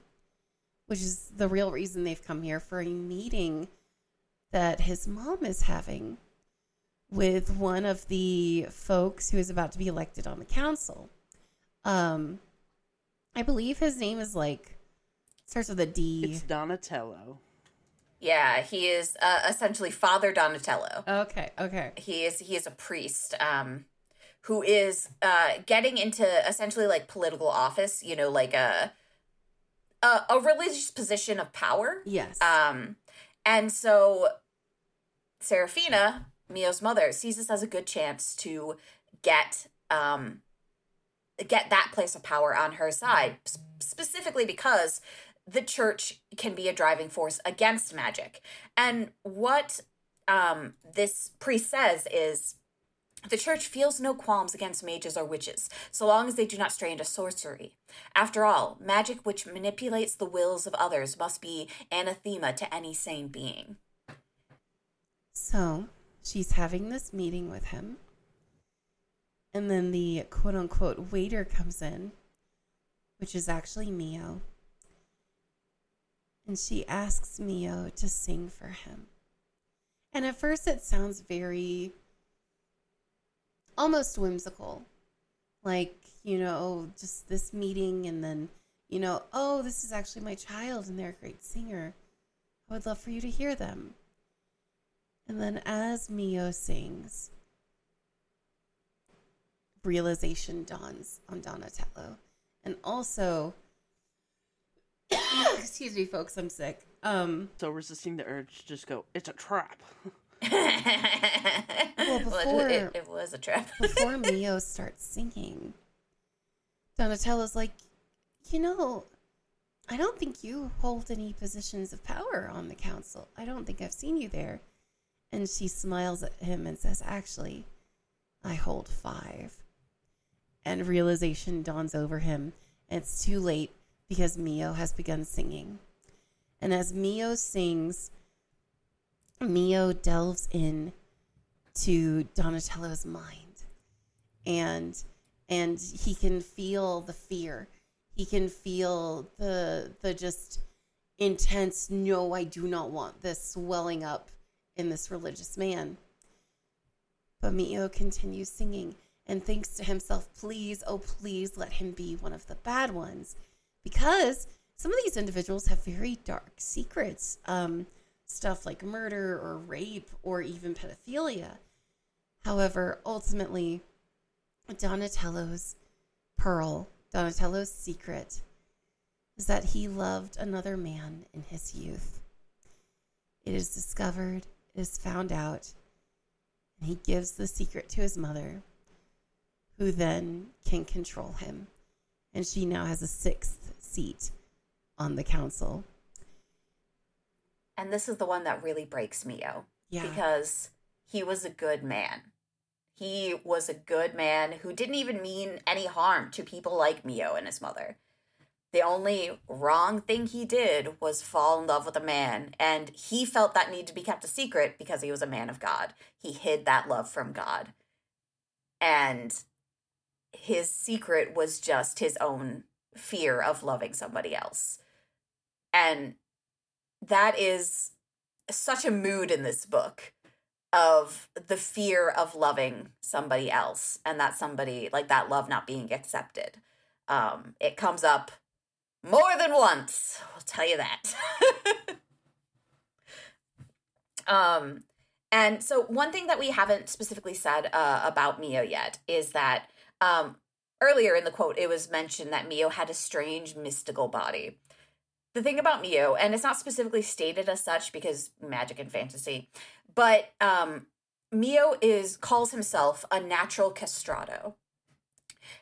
which is the real reason they've come here for a meeting that his mom is having with one of the folks who is about to be elected on the council. Um I believe his name is like starts with a D. It's Donatello. yeah he is uh, essentially father donatello Okay, okay. he is he is a priest um who is uh getting into essentially like political office you know like a a, a religious position of power Yes. um and so Serafina Mio's mother sees this as a good chance to get um get that place of power on her side specifically because the church can be a driving force against magic and what um this priest says is the church feels no qualms against mages or witches, so long as they do not stray into sorcery. After all, magic which manipulates the wills of others must be anathema to any sane being. So she's having this meeting with him. And then the quote unquote waiter comes in, which is actually Mio. And she asks Mio to sing for him. And at first it sounds very almost whimsical. Like, you know, just this meeting and then, you know, oh, this is actually my child and they're a great singer. I would love for you to hear them. And then as Mio sings, realization dawns on Donatello. And also, [coughs] excuse me, folks, I'm sick. Um, So resisting the urge to just go, it's a trap. [laughs] well, [laughs] before- it, it was a trap. before [laughs] Mio starts singing, Donatello's like, you know, I don't think you hold any positions of power on the council. I don't think I've seen you there. And she smiles at him and says, Actually, I hold five. And realization dawns over him. And it's too late because Mio has begun singing. And as Mio sings, Mio delves in to Donatello's mind. And and he can feel the fear. He can feel the the just intense no I do not want this swelling up in this religious man. But Mio continues singing and thinks to himself, please, oh, please let him be one of the bad ones. Because some of these individuals have very dark secrets. Um, stuff like murder or rape or even pedophilia. However, ultimately, Donatello's pearl, Donatello's secret, is that he loved another man in his youth. It is discovered, it is found out, and he gives the secret to his mother, who then can control him. And she now has a sixth seat on the council. And this is the one that really breaks Mio. Yeah. Because he was a good man. He was a good man who didn't even mean any harm to people like Mio and his mother. The only wrong thing he did was fall in love with a man, and he felt that need to be kept a secret because he was a man of God. He hid that love from God. And his secret was just his own fear of loving somebody else. And that is such a mood in this book of the fear of loving somebody else and that somebody like that love not being accepted. Um, it comes up more than once. I'll tell you that. [laughs] um, and so one thing that we haven't specifically said uh, about Mio yet is that um, earlier in the quote it was mentioned that Mio had a strange mystical body. The thing about Mio, and it's not specifically stated as such because magic and fantasy, but um, Mio is calls himself a natural castrato.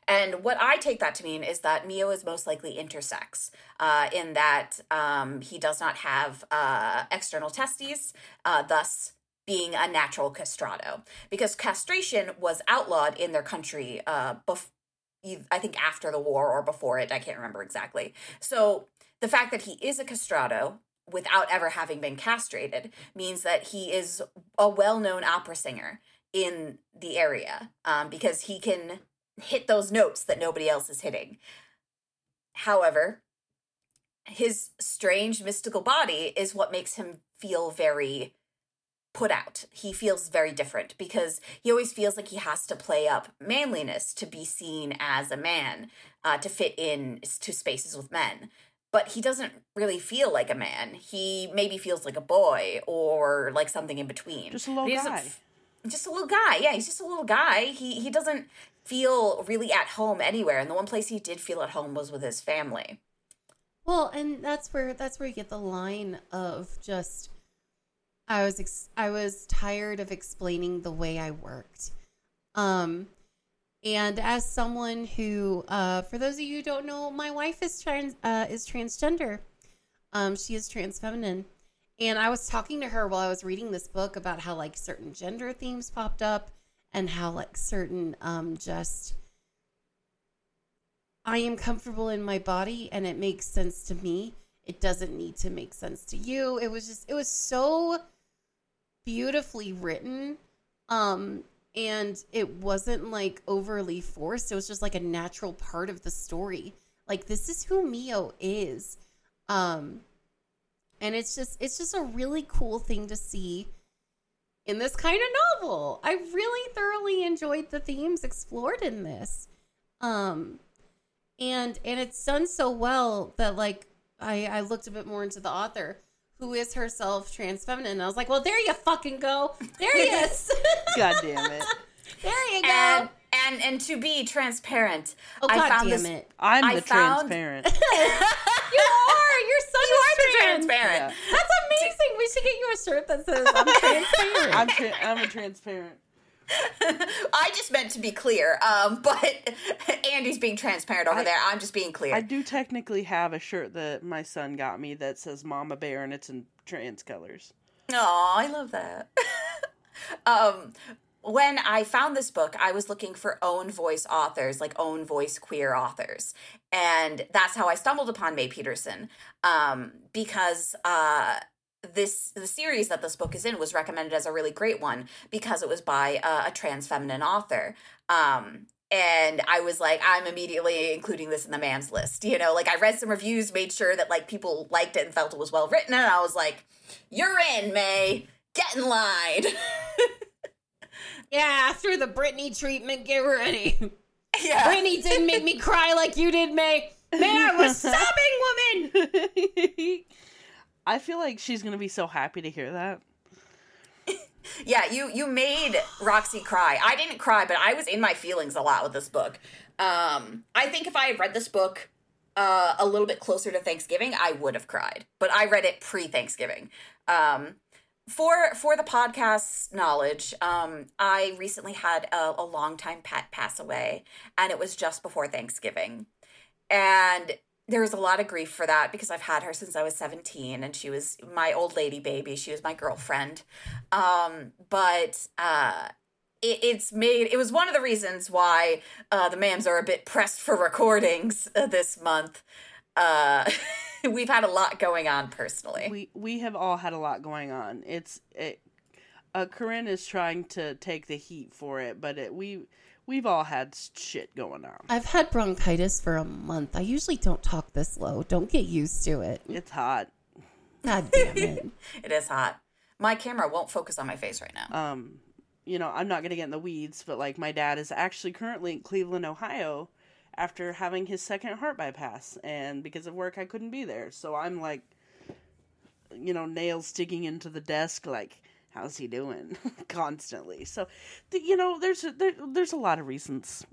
And what I take that to mean is that Mio is most likely intersex, uh, in that um, he does not have uh, external testes, uh, thus being a natural castrato. Because castration was outlawed in their country, uh, bef- I think after the war or before it, I can't remember exactly. So the fact that he is a castrato without ever having been castrated means that he is a well-known opera singer in the area um, because he can hit those notes that nobody else is hitting. However, his strange mystical body is what makes him feel very put out. He feels very different because he always feels like he has to play up manliness to be seen as a man, uh, to fit in to spaces with men. But he doesn't really feel like a man. He maybe feels like a boy or like something in between. Just a little guy. Just a little guy. Yeah, he's just a little guy. He he doesn't feel really at home anywhere. And the one place he did feel at home was with his family. Well, and that's where that's where you get the line of just I was ex- I was tired of explaining the way I worked. Um and as someone who uh for those of you who don't know, my wife is trans uh is transgender. Um she is trans feminine. And I was talking to her while I was reading this book about how like certain gender themes popped up and how like certain um just I am comfortable in my body and it makes sense to me. It doesn't need to make sense to you. It was just it was so beautifully written. Um and it wasn't like overly forced. It was just like a natural part of the story. Like this is who Mio is. Um and it's just it's just a really cool thing to see in this kind of novel. I really thoroughly enjoyed the themes explored in this. Um and and it's done so well that like I I looked a bit more into the author who is herself trans feminine. And I was like, well, there you fucking go. There he is. [laughs] God damn it. there you go. And and and to be transparent, oh I god found damn this it. I'm I the found- transparent. [laughs] You are. Your son you is are the trans. transparent. That's amazing. We should get you a shirt that says I'm [laughs] transparent. I'm tra- I'm a transparent. I just meant to be clear, um, [laughs] but Andy's being transparent over I- there. I'm just being clear. I do technically have a shirt that my son got me that says Mama Bear and it's in trans colors. Oh, I love that. [laughs] um, when I found this book, I was looking for own voice authors, like own voice queer authors. And that's how I stumbled upon May Peterson. Um, because uh this the series that this book is in was recommended as a really great one because it was by a, a trans feminine author. Um and I was like, I'm immediately including this in the man's list. You know, like I read some reviews, made sure that like people liked it and felt it was well written, and I was like, You're in, May. Get in line. [laughs] yeah, through the Britney treatment, get ready. [laughs] yeah. Britney didn't make me cry like you did, May. May, I was [laughs] sobbing, woman. I feel like she's gonna be so happy to hear that. Yeah, you you made Roxy cry. I didn't cry, but I was in my feelings a lot with this book. Um, I think if I had read this book uh, a little bit closer to Thanksgiving, I would have cried. But I read it pre Thanksgiving. Um, for for the podcast's knowledge, um, I recently had a, a longtime pet pass away, and it was just before Thanksgiving, and there was a lot of grief for that because I've had her since I was 17 and she was my old lady baby. She was my girlfriend. Um, but uh, it, it's made, it was one of the reasons why uh, the mams are a bit pressed for recordings uh, this month. Uh, [laughs] we've had a lot going on personally. We we have all had a lot going on. It's it. Uh, Corinne is trying to take the heat for it, but it, we we've all had shit going on. I've had bronchitis for a month. I usually don't talk this low. Don't get used to it. It's hot. God damn it. [laughs] it is hot. my camera won't focus on my face right now. Um, you know, I'm not gonna get in the weeds, but like my dad is actually currently in Cleveland, Ohio, after having his second heart bypass, and because of work, I couldn't be there. So I'm like, you know, nails digging into the desk, like, how's he doing, [laughs] constantly. So, th- you know, there's a, there, there's a lot of reasons.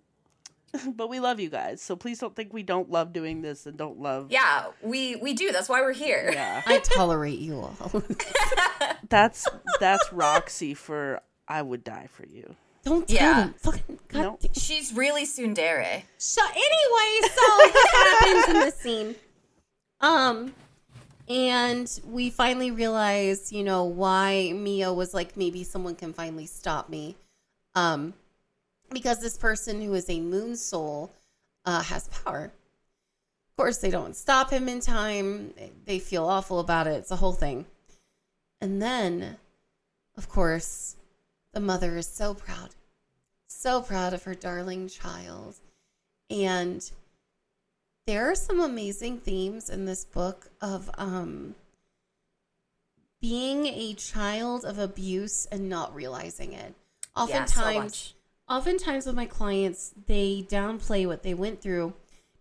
[laughs] but we love you guys, so please don't think we don't love doing this and don't love. yeah, we we do. That's why we're here. Yeah, [laughs] I tolerate you all. that's that's Roxy for I would die for you. Don't tell Yeah. them. Fucking God. No. She's really tsundere. So anyway, so this happens in this scene. Um, and we finally realize, you know, why Mio was like, maybe someone can finally stop me. Um, because this person who is a moon soul uh, has power. Of course, they don't stop him in time. They feel awful about it. It's a whole thing. And then, of course, the mother is so proud, so proud of her darling child. And there are some amazing themes in this book of um, being a child of abuse and not realizing it. Yeah, so Oftentimes, oftentimes with my clients, they downplay what they went through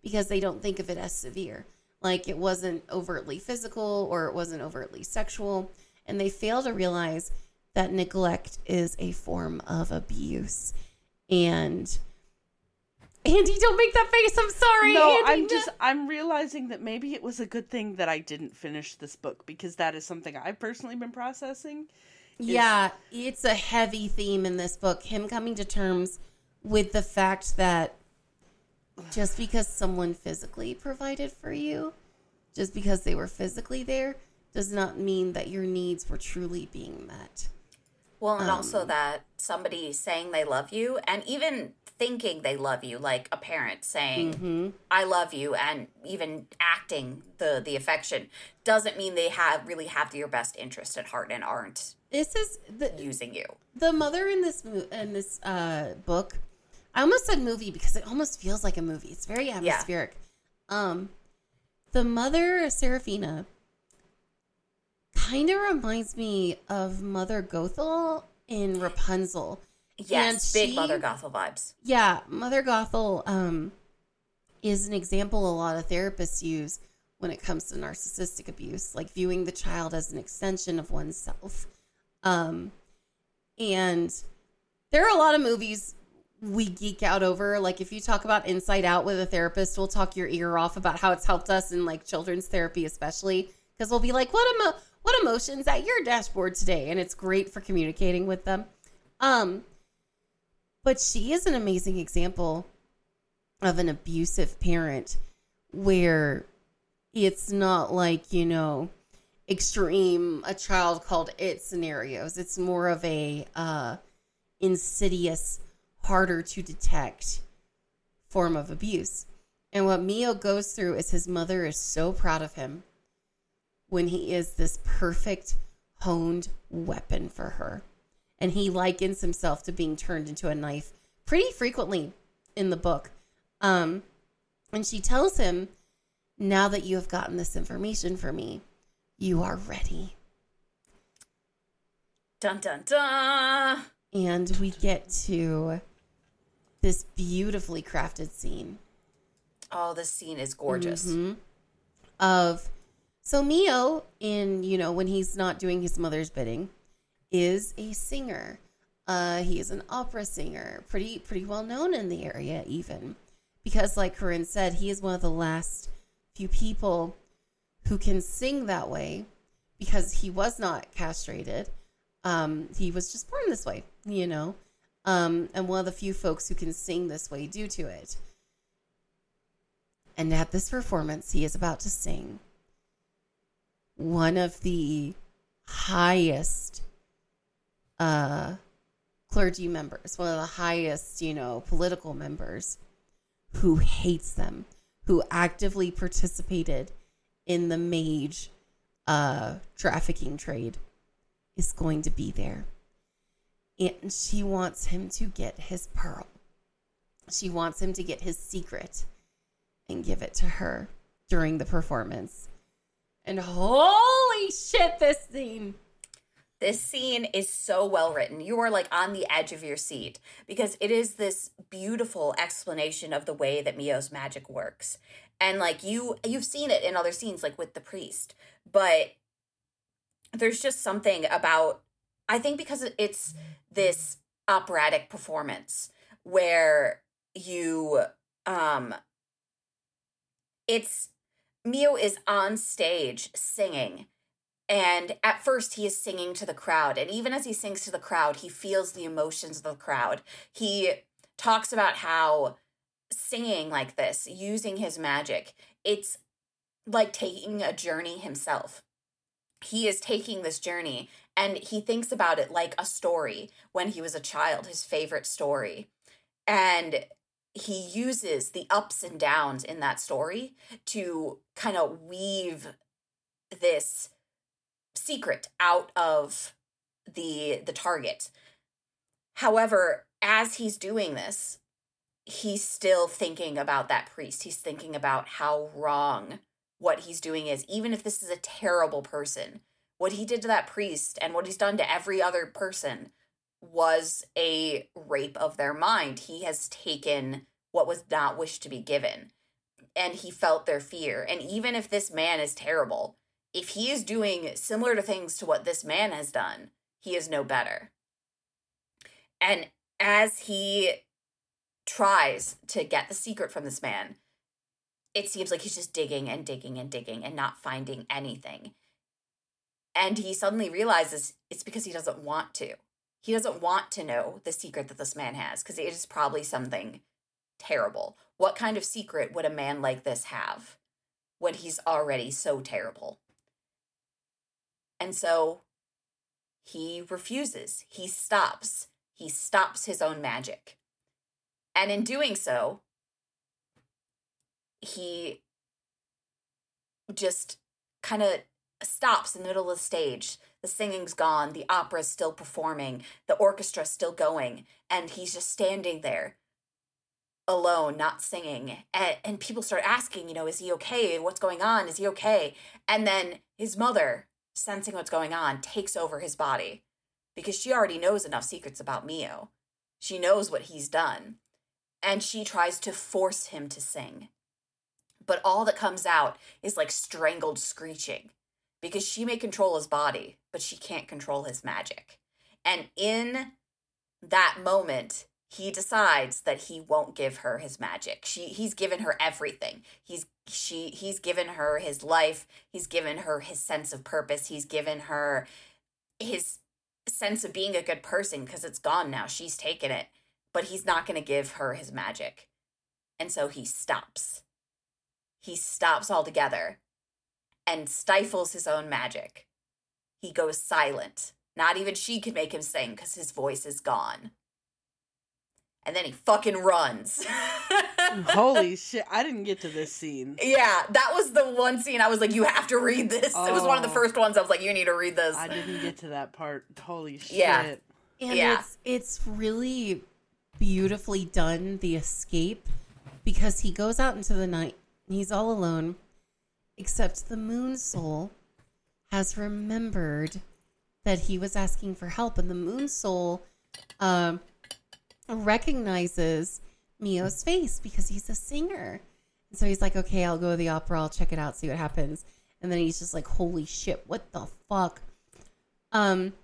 because they don't think of it as severe. Like it wasn't overtly physical or it wasn't overtly sexual. And they fail to realize that neglect is a form of abuse. And Andy, don't make that face. I'm sorry. No, Andy, I'm just I'm realizing that maybe it was a good thing that I didn't finish this book because that is something I've personally been processing. Yeah, it's a heavy theme in this book. Him coming to terms with the fact that just because someone physically provided for you, just because they were physically there, does not mean that your needs were truly being met. Well, and Um, also that somebody saying they love you and even thinking they love you, like a parent saying, Mm-hmm. I love you, and even acting the, the affection, doesn't mean they have really have your best interest at heart and aren't This is the using you. the mother in this in this uh, book. I almost said movie because it almost feels like a movie. It's very atmospheric. Um, the mother Serafina kind of reminds me of Mother Gothel in Rapunzel. Yes, And big she- Mother Gothel vibes. Yeah, Mother Gothel um, is an example a lot of therapists use when it comes to narcissistic abuse, like viewing the child as an extension of oneself. Um, and there are a lot of movies we geek out over. Like if you talk about Inside Out with a therapist, we'll talk your ear off about how it's helped us in like children's therapy, especially because we'll be like, "What emo- what emotions at your dashboard today?" And it's great for communicating with them. Um, but she is an amazing example of an abusive parent where it's not like, you know, extreme a child called it scenarios. It's more of a uh insidious, harder to detect form of abuse. And what Mio goes through is his mother is so proud of him when he is this perfect honed weapon for her and he likens himself to being turned into a knife pretty frequently in the book. Um, and she tells him, Now that you have gotten this information for me, you are ready. Dun dun dun. And we get to this beautifully crafted scene Oh, this scene is gorgeous. Mhm. of so Mio in you know when he's not doing his mother's bidding is a singer. Uh, he is an opera singer, pretty pretty well known in the area even because like Corinne said, he is one of the last few people who can sing that way because he was not castrated. Um, he was just born this way, you know. Um, and one of the few folks who can sing this way due to it. And at this performance, he is about to sing one of the highest uh, clergy members, one of the highest, you know, political members who hates them, who actively participated in the mage uh, trafficking trade, is going to be there. And she wants him to get his pearl. She wants him to get his secret and give it to her during the performance. And holy shit, this scene. This scene is so well written. You are like on the edge of your seat because it is this beautiful explanation of the way that Mio's magic works. And like you you've seen it in other scenes like with the priest, but there's just something about I think because it's this operatic performance where you um it's Mio is on stage singing and at first, he is singing to the crowd. And even as he sings to the crowd, he feels the emotions of the crowd. He talks about how singing like this, using his magic, it's like taking a journey himself. He is taking this journey and he thinks about it like a story when he was a child, his favorite story. And he uses the ups and downs in that story to kind of weave this secret out of the the target. However, as he's doing this, he's still thinking about that priest. He's thinking about how wrong what he's doing is, even if this is a terrible person. What he did to that priest and what he's done to every other person was a rape of their mind. He has taken what was not wished to be given, and he felt their fear. And even if this man is terrible, if he is doing similar to things to what this man has done, he is no better. And as he tries to get the secret from this man, it seems like he's just digging and digging and digging and not finding anything. And he suddenly realizes it's because he doesn't want to. He doesn't want to know the secret that this man has because it is probably something terrible. What kind of secret would a man like this have when he's already so terrible? And so he refuses. He stops. He stops his own magic. And in doing so, he just kind of stops in the middle of the stage. The singing's gone, the opera's still performing, the orchestra's still going, and he's just standing there alone, not singing. And, and people start asking, you know, is he okay? What's going on? Is he okay? And then his mother sensing what's going on, takes over his body because she already knows enough secrets about Mio. She knows what he's done. And she tries to force him to sing. But all that comes out is like strangled screeching because she may control his body, but she can't control his magic. And in that moment, he decides that he won't give her his magic. She he's given her everything. He's she he's given her his life, he's given her his sense of purpose, he's given her his sense of being a good person because it's gone now. She's taken it, but he's not going to give her his magic. And so he stops. He stops altogether and stifles his own magic. He goes silent. Not even she can make him sing because his voice is gone and then he fucking runs. [laughs] Holy shit! I didn't get to this scene. Yeah, that was the one scene I was like, you have to read this. Oh, it was one of the oh. first ones I was like, you need to read this. I didn't get to that part. Holy shit! Yeah, and yeah. it's it's really beautifully done. The escape because he goes out into the night. He's all alone, except the moon soul has remembered that he was asking for help, and the moon soul. Um, recognizes Mio's face because he's a singer. And so he's like, okay, I'll go to the opera, I'll check it out, see what happens. And then he's just like, holy shit, what the fuck? Um,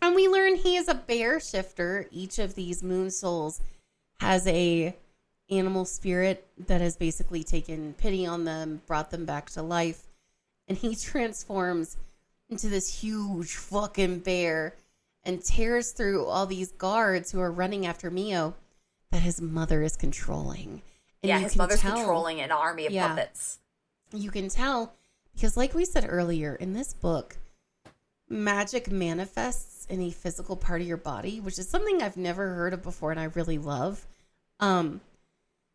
and we learn he is a bear shifter. Each of these moon souls has a animal spirit that has basically taken pity on them, brought them back to life, and he [laughs] transforms into this huge fucking bear and tears through all these guards who are running after Mio that his mother is controlling. And yeah, his mother's tell, controlling an army of yeah, puppets. You can tell because, like we said earlier, in this book, magic manifests in a physical part of your body, which is something I've never heard of before and I really love. Um,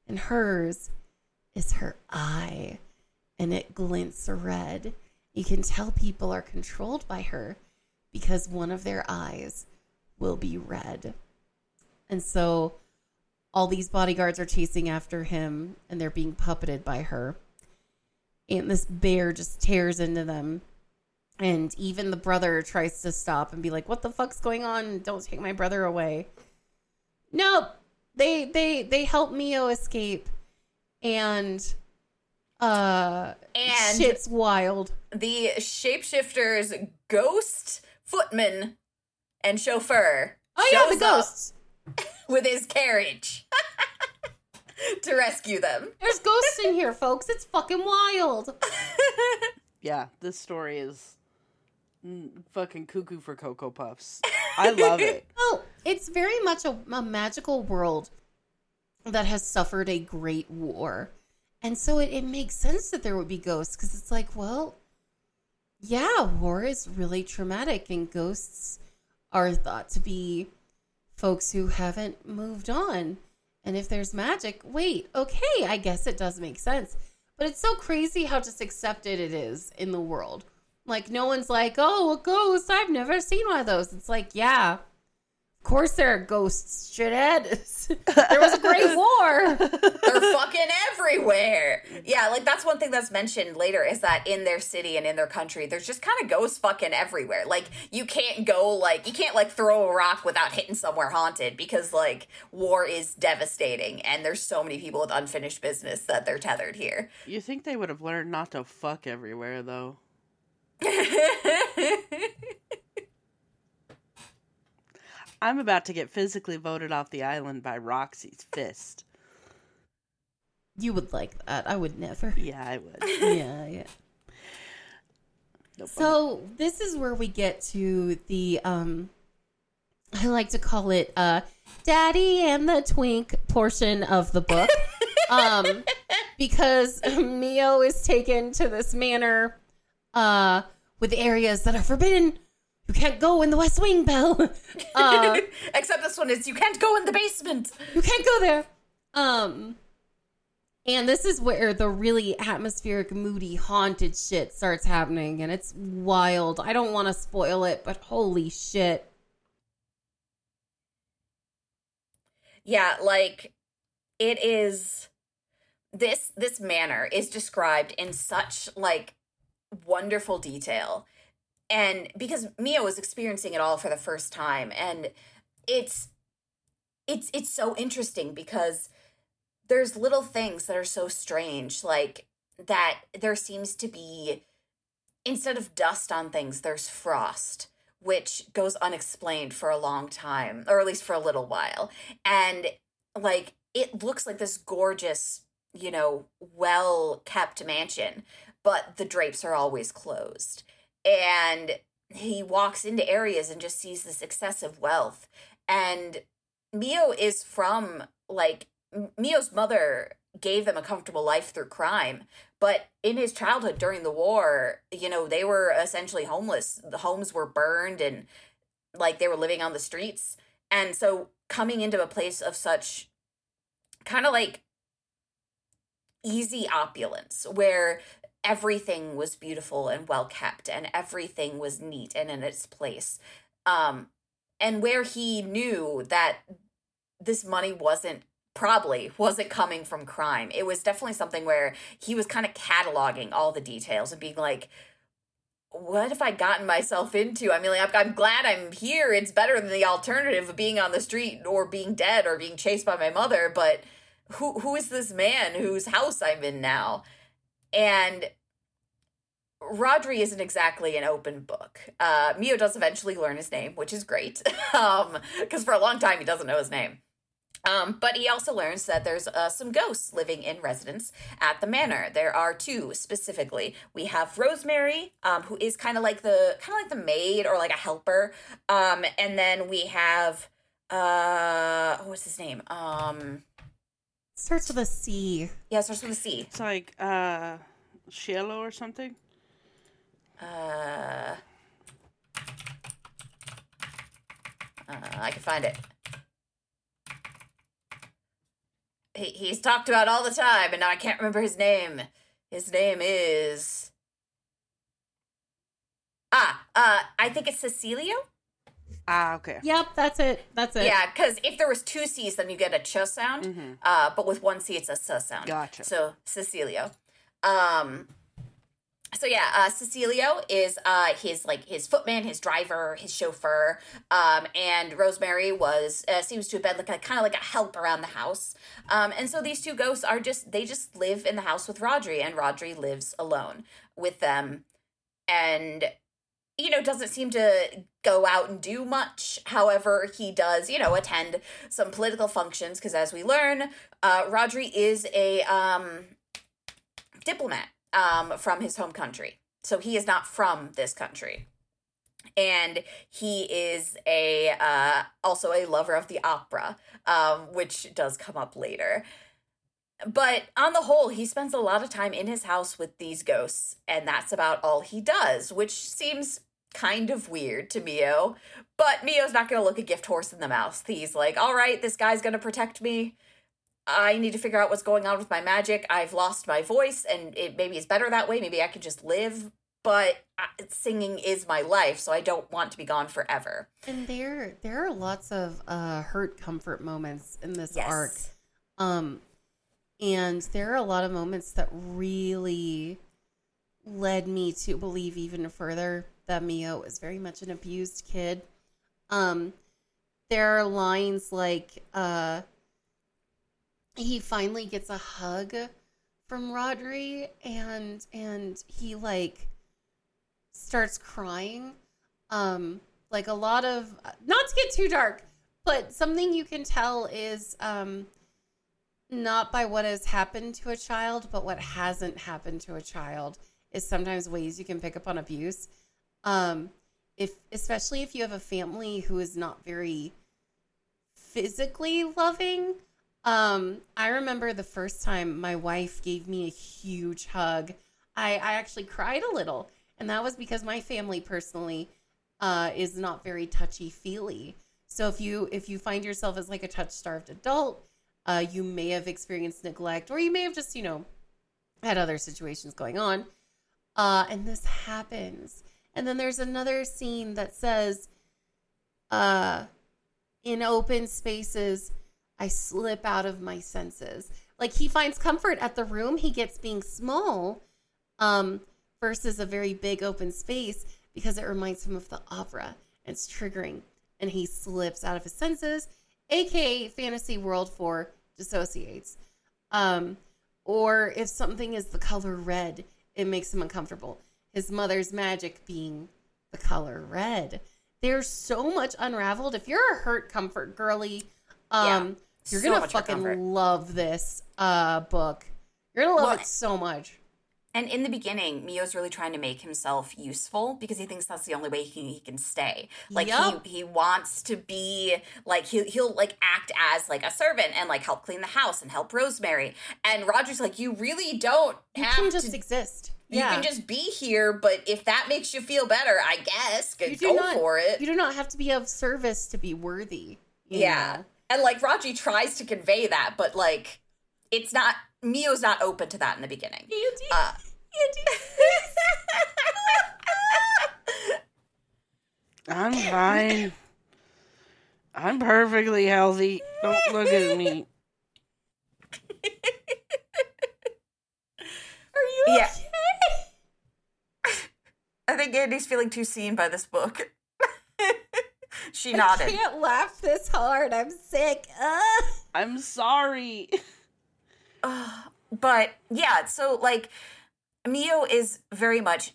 and hers is her eye, and it glints red. You can tell people are controlled by her because one of their eyes will be red. And so all these bodyguards are chasing after him and they're being puppeted by her. And this bear just tears into them And even the brother tries to stop and be like, "What the fuck's going on? Don't take my brother away." Nope. They they they help Mio escape and uh And- shit's wild. the shapeshifters ghost footman and chauffeur Oh yeah, the ghosts. [laughs] with his carriage [laughs] to rescue them There's ghosts in here, folks. It's fucking wild. [laughs] Yeah, this story is fucking cuckoo for Cocoa Puffs. I love it. [laughs] Oh, it's very much a, a magical world that has suffered a great war. And so it, it makes sense that there would be ghosts because it's like, well, yeah, war is really traumatic, and ghosts are thought to be folks who haven't moved on. And if there's magic, wait, okay, I guess it does make sense. But it's so crazy how just accepted it is in the world. Like, no one's like, oh, a ghost. I've never seen one of those. It's like, yeah, of course there are ghosts, shithead. [laughs] there was a great [laughs] war. they're fucking everywhere yeah like that's one thing that's mentioned later is that in their city and in their country there's just kind of ghosts fucking everywhere like you can't go like you can't like throw a rock without hitting somewhere haunted because like war is devastating and there's so many people with unfinished business that they're tethered here You think they would have learned not to fuck everywhere, though? [laughs] I'm about to get physically voted off the island by Roxy's fist. You would like that. I would never. Yeah, I would. [laughs] Yeah, yeah. Nope, So this is where we get to the um I like to call it uh Daddy and the Twink portion of the book. [laughs] um because Mio is taken to this manor uh with areas that are forbidden. You can't go in the West Wing, Belle. [laughs] uh except this one is you can't go in the basement you can't go there. Um and this is where the really atmospheric, moody, haunted shit starts happening, and it's wild. I don't want to spoil it, but holy shit. Yeah, like it is this this manor is described in such like wonderful detail. And because Mio was experiencing it all for the first time and it's it's it's so interesting because there's little things that are so strange like that there seems to be instead of dust on things there's frost which goes unexplained for a long time or at least for a little while and like it looks like this gorgeous you know well kept mansion but the drapes are always closed. And he walks into areas and just sees this excessive wealth. And mio is from like mio's mother gave them a comfortable life through crime but in his childhood during the war you know they were essentially homeless. The homes were burned and like they were living on the streets. And so coming into a place of such kind of like easy opulence where everything was beautiful and well kept and everything was neat and in its place um and where he knew that this money wasn't probably wasn't coming from crime it was definitely something where he was kind of cataloging all the details and being like what have I gotten myself into? I mean, like, I'm, glad I'm here. It's better than the alternative of being on the street or being dead or being chased by my mother. But who who is this man whose house I'm in now? And Rodri isn't exactly an open book. Uh, Mio does eventually learn his name, which is great, [laughs] um, because for a long time he doesn't know his name. Um, but he also learns that there's uh, some ghosts living in residence at the manor. There are two specifically. We have Rosemary, um, who is kind of like the kind of like the maid or like a helper, um, and then we have uh, what's his name? Um, Starts with a C. yeah, starts with a C. It's like uh Shiloh or something. Uh, uh, I can find it. He, he's talked about all the time, and now I can't remember his name. His name is. Ah, uh, I think it's Cecilio. Ah, okay. Yep, that's it. That's it. Yeah, because if there was two C's, then you get a ch sound. Uh, but with one C, it's a s sound. Gotcha. So Cecilio. Um, so yeah, uh, Cecilio is uh, his like his footman, his driver, his chauffeur, um, and Rosemary was uh, seems to have been like a kind of like a help around the house. Um, and so these two ghosts are just they just live in the house with Rodri, and Rodri lives alone with them, and you know doesn't seem to go out and do much. However, he does you know attend some political functions because as we learn, uh, Rodri is a um, diplomat um, from his home country. So he is not from this country. And he is a uh, also a lover of the opera, um, which does come up later. But on the whole, he spends a lot of time in his house with these ghosts, and that's about all he does, which seems kind of weird to Mio. But Mio's not going to look a gift horse in the mouth. He's like, all right, this guy's going to protect me. I need to figure out what's going on with my magic. I've lost my voice, and it maybe it's better that way. Maybe I can just live. But uh, singing is my life, so I don't want to be gone forever. And there, there are lots of uh, hurt comfort moments in this Yes. arc. Um, and there are a lot of moments that really led me to believe even further that Mio is very much an abused kid. Um, there are lines like, uh, he finally gets a hug from Rodri and and he like starts crying. Um like a lot of not to get too dark but something you can tell is um not by what has happened to a child but what hasn't happened to a child is sometimes ways you can pick up on abuse. Um if especially if you have a family who is not very physically loving um, I remember the first time my wife gave me a huge hug. I, I actually cried a little, and that was because my family personally uh, is not very touchy feely. So if you if you find yourself as like a touch starved adult, uh, you may have experienced neglect, or you may have just you know had other situations going on. Uh, and this happens, and then there's another scene that says, uh, in open spaces. I slip out of my senses. Like he finds comfort at the room he gets being small, um, versus a very big open space because it reminds him of the opera. And it's triggering, and he slips out of his senses, aka fantasy world four dissociates. Um, or if something is the color red, it makes him uncomfortable. His mother's magic being the color red. There's so much unraveled. If you're a hurt comfort girly, um, you're so gonna fucking love this uh book. You're gonna love Well, it so much. And in the beginning, Mio's really trying to make himself useful because he thinks that's the only way he can, he can stay. Like Yup. he he wants to be like he he'll like act as like a servant and like help clean the house and help Rosemary. And Rodri's like, you really don't You have can just to. exist. you yeah. can just be here, but if that makes you feel better, I guess go, You do go not- for it. You do not have to be of service to be worthy. yeah, know? And like Rodri tries to convey that, but like it's not. Mio's not open to that in the beginning. Andy, Uh, Andy. I'm fine. I'm perfectly healthy. Don't look at me. Are you Yeah. okay? I think Andy's feeling too seen by this book. She nodded. I can't laugh this hard. I'm sick. Ugh. I'm sorry. [sighs] But yeah, so like Mio is very much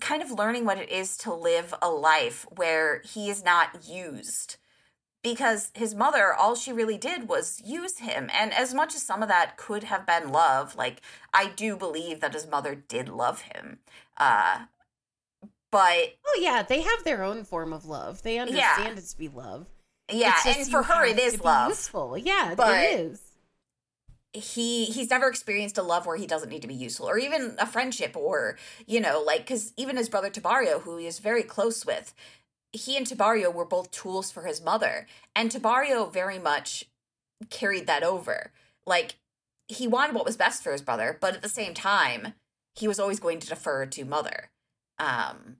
kind of learning what it is to live a life where he is not used. Because his mother, all she really did was use him. And as much as some of that could have been love, like I do believe that his mother did love him. Uh but Oh yeah, they have their own form of love. They understand it to be love. yeah, and for her it is love. Useful. Yeah, But- it is. he he's never experienced a love where he doesn't need to be useful or even a friendship or you know like because even his brother tabario who he is very close with he and tabario were both tools for his mother and tabario very much carried that over like he wanted what was best for his brother but at the same time he was always going to defer to mother um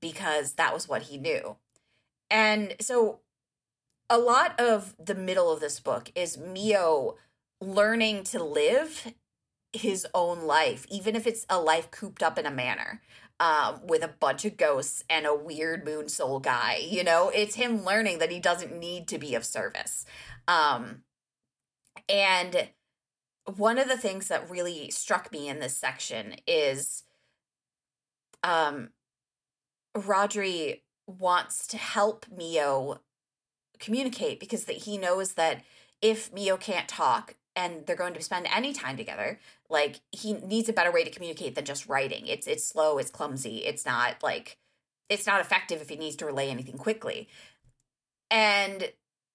because that was what he knew and so a lot of the middle of this book is Mio learning to live his own life, even if it's a life cooped up in a manor um, with a bunch of ghosts and a weird moon soul guy. You know, it's him learning that he doesn't need to be of service. Um, and one of the things that really struck me in this section is um, Rodri wants to help Mio communicate because that he knows that if Mio can't talk, and they're going to spend any time together like he needs a better way to communicate than just writing. It's it's slow it's clumsy it's not like it's not effective if he needs to relay anything quickly. And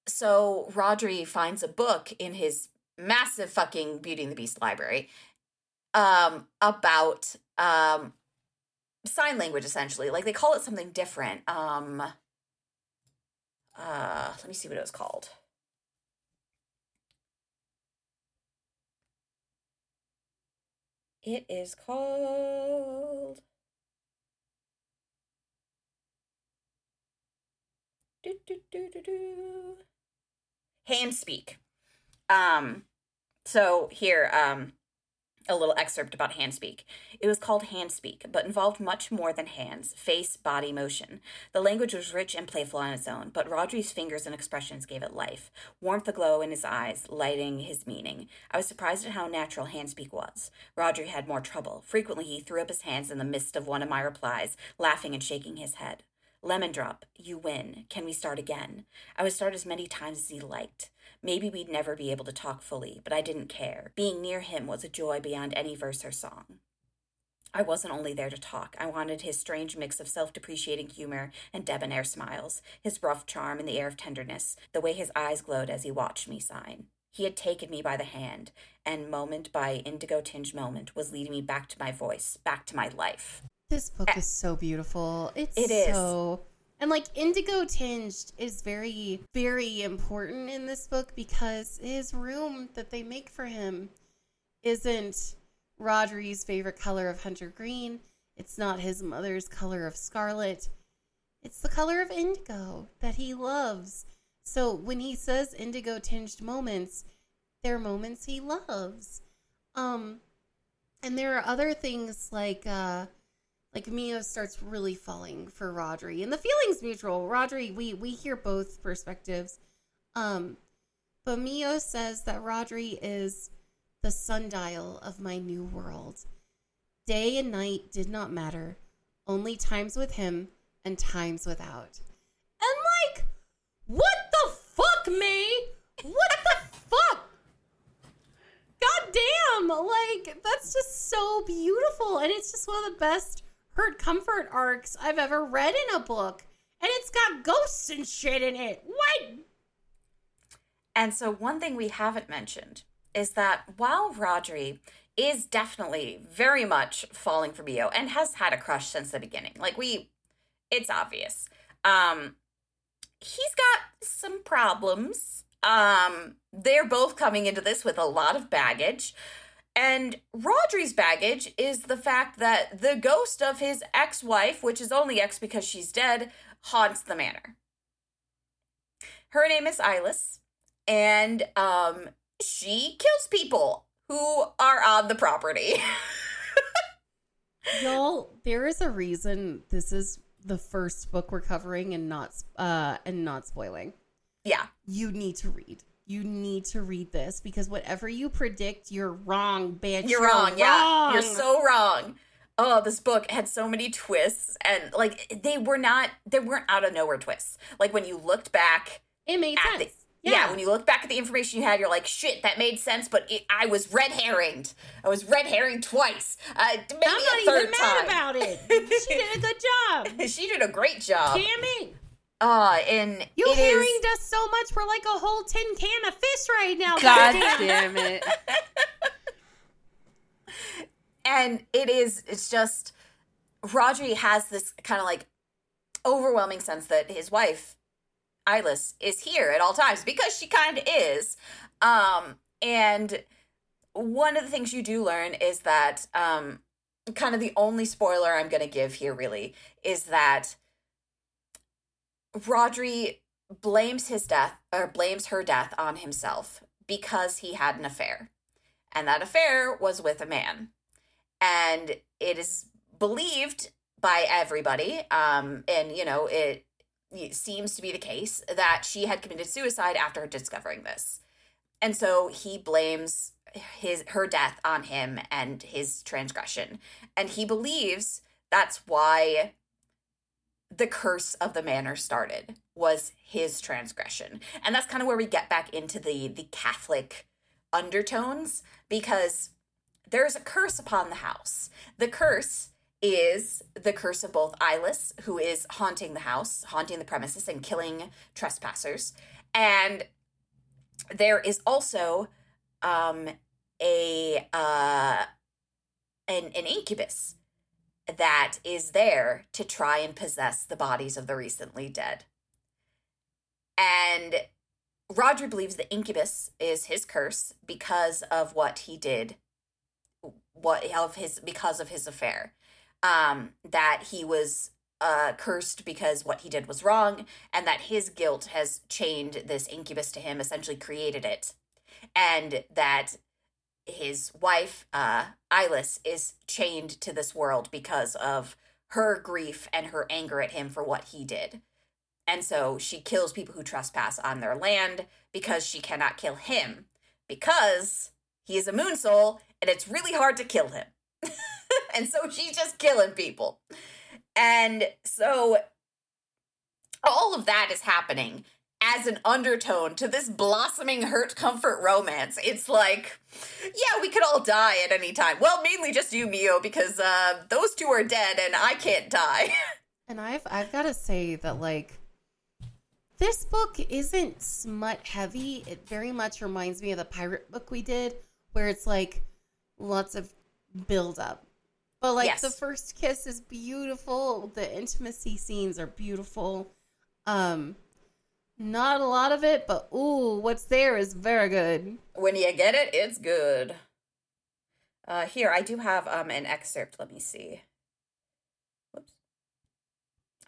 so Rodri finds a book in his massive fucking Beauty and the Beast library um about um sign language essentially like they call it something different um uh let me see what it was called It is called. Do, do, do, do, do. Hand speak. Um, so here, um, a little excerpt about handspeak. It was called handspeak, but involved much more than hands, face, body motion. The language was rich and playful on its own, but Rodri's fingers and expressions gave it life, warmth aglow in his eyes, lighting his meaning. I was surprised at how natural handspeak was. Rodri had more trouble. Frequently he threw up his hands in the midst of one of my replies, laughing and shaking his head. Lemon drop, you win. Can we start again? I would start as many times as he liked. Maybe we'd never be able to talk fully, but I didn't care. Being near him was a joy beyond any verse or song. I wasn't only there to talk. I wanted his strange mix of self depreciating humor and debonair smiles, his rough charm and the air of tenderness, the way his eyes glowed as he watched me sign. He had taken me by the hand, and moment by indigo tinged moment was leading me back to my voice, back to my life. This book is so beautiful. It's It is. so and like indigo tinged is very very important in this book because his room that they make for him isn't Rodri's favorite color of hunter green. It's not his mother's color of scarlet. It's the color of indigo that he loves. So when he says indigo tinged moments, they're moments he loves. Um and there are other things like uh like Mio starts really falling for Rodri, and the feeling's mutual. Rodri, we we hear both perspectives, um, but Mio says that Rodri is the sundial of my new world. Day and night did not matter, only times with him and times without. And like, what the fuck, May? What the fuck? God damn! Like, that's just so beautiful. And it's just one of the best hurt comfort arcs I've ever read in a book. And it's got ghosts and shit in it. What? And so, one thing we haven't mentioned is that while Rodri is definitely very much falling for Mio and has had a crush since the beginning, like we, it's obvious. Um, he's got some problems. Um, they're both coming into this with a lot of baggage. And Rodri's baggage is the fact that the ghost of his ex wife, which is only ex because she's dead, haunts the manor. Her name is Ilis, and um, she kills people who are on the property. [laughs] Y'all, there is a reason this is the first book we're covering and not uh and not spoiling. yeah. You need to read. You need to read this because whatever you predict, you're wrong, bitch. You're wrong. Yeah. You're so wrong. Oh, this book had so many twists and like they were not they weren't out of nowhere twists. Like when you looked back It made sense. the yeah. when you look back at the information you had, you're like, shit, that made sense, but it, I was red herringed. I was red herringed twice. Uh, maybe I'm a not third even mad time. about it. [laughs] She did a good job. she did a great job. Damn it. Uh, and You it is- herringed us so much. We're like a whole tin can of fish right now. God damn it. [laughs] and it is it's just Rodri has this kind of like overwhelming sense that his wife Ilis is here at all times because she kind of is um and one of the things you do learn is that um kind of the only spoiler I'm going to give here really is that Rodri blames his death or blames her death on himself because he had an affair and that affair was with a man. And it is believed by everybody, um, and you know, it, it seems to be the case that she had committed suicide after discovering this. And so he blames his her death on him and his transgression. And he believes that's why the curse of the manor started was his transgression. And that's kind of where we get back into the the Catholic undertones because there's a curse upon the house. The curse is the curse of both Ilis, who is haunting the house, haunting the premises, and killing trespassers. And there is also um, a uh, an, an incubus that is there to try and possess the bodies of the recently dead. And Rodri believes the incubus is his curse because of what he did, what of his because of his affair. Um, that he was uh, cursed because what he did was wrong, and that his guilt has chained this incubus to him, essentially created it, and that his wife, uh, Ilis, is chained to this world because of her grief and her anger at him for what he did. And so she kills people who trespass on their land because she cannot kill him because he is a moon soul and it's really hard to kill him. [laughs] and so she's just killing people. And so all of that is happening as an undertone to this blossoming hurt comfort romance. It's like, yeah, we could all die at any time. Well, mainly just you, Mio, because uh, those two are dead and I can't die. [laughs] And I've I've got to say that like this book isn't smut heavy. It very much reminds me of the pirate book we did, where it's like lots of build up. But like Yes. the first kiss is beautiful. The intimacy scenes are beautiful. Um not a lot of it, but ooh, what's there is very good. when you get it, it's good. Uh, here, I do have um, an excerpt. Let me see. Whoops.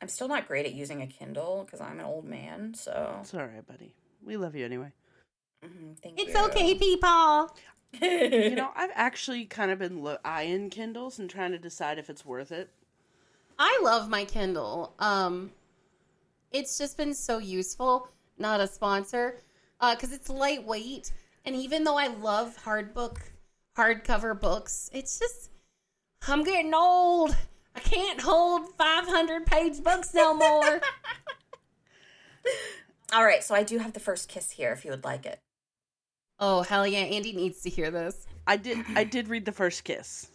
I'm still not great at using a Kindle because I'm an old man. So, It's all right, buddy. We love you anyway. Mhm, thank It's you. okay, people. You [laughs] know, I've actually kind of been lo- eyeing Kindles and trying to decide if it's worth it. I love my Kindle. Um, it's just been so useful. Not a sponsor, uh, because it's lightweight, and even though I love hard book, hardcover books, it's just I'm getting old. I can't hold 500 page books no more. [laughs] All right, so I do have the first kiss here if you would like it. oh hell yeah, Andy needs to hear this. I did. I did read the first kiss.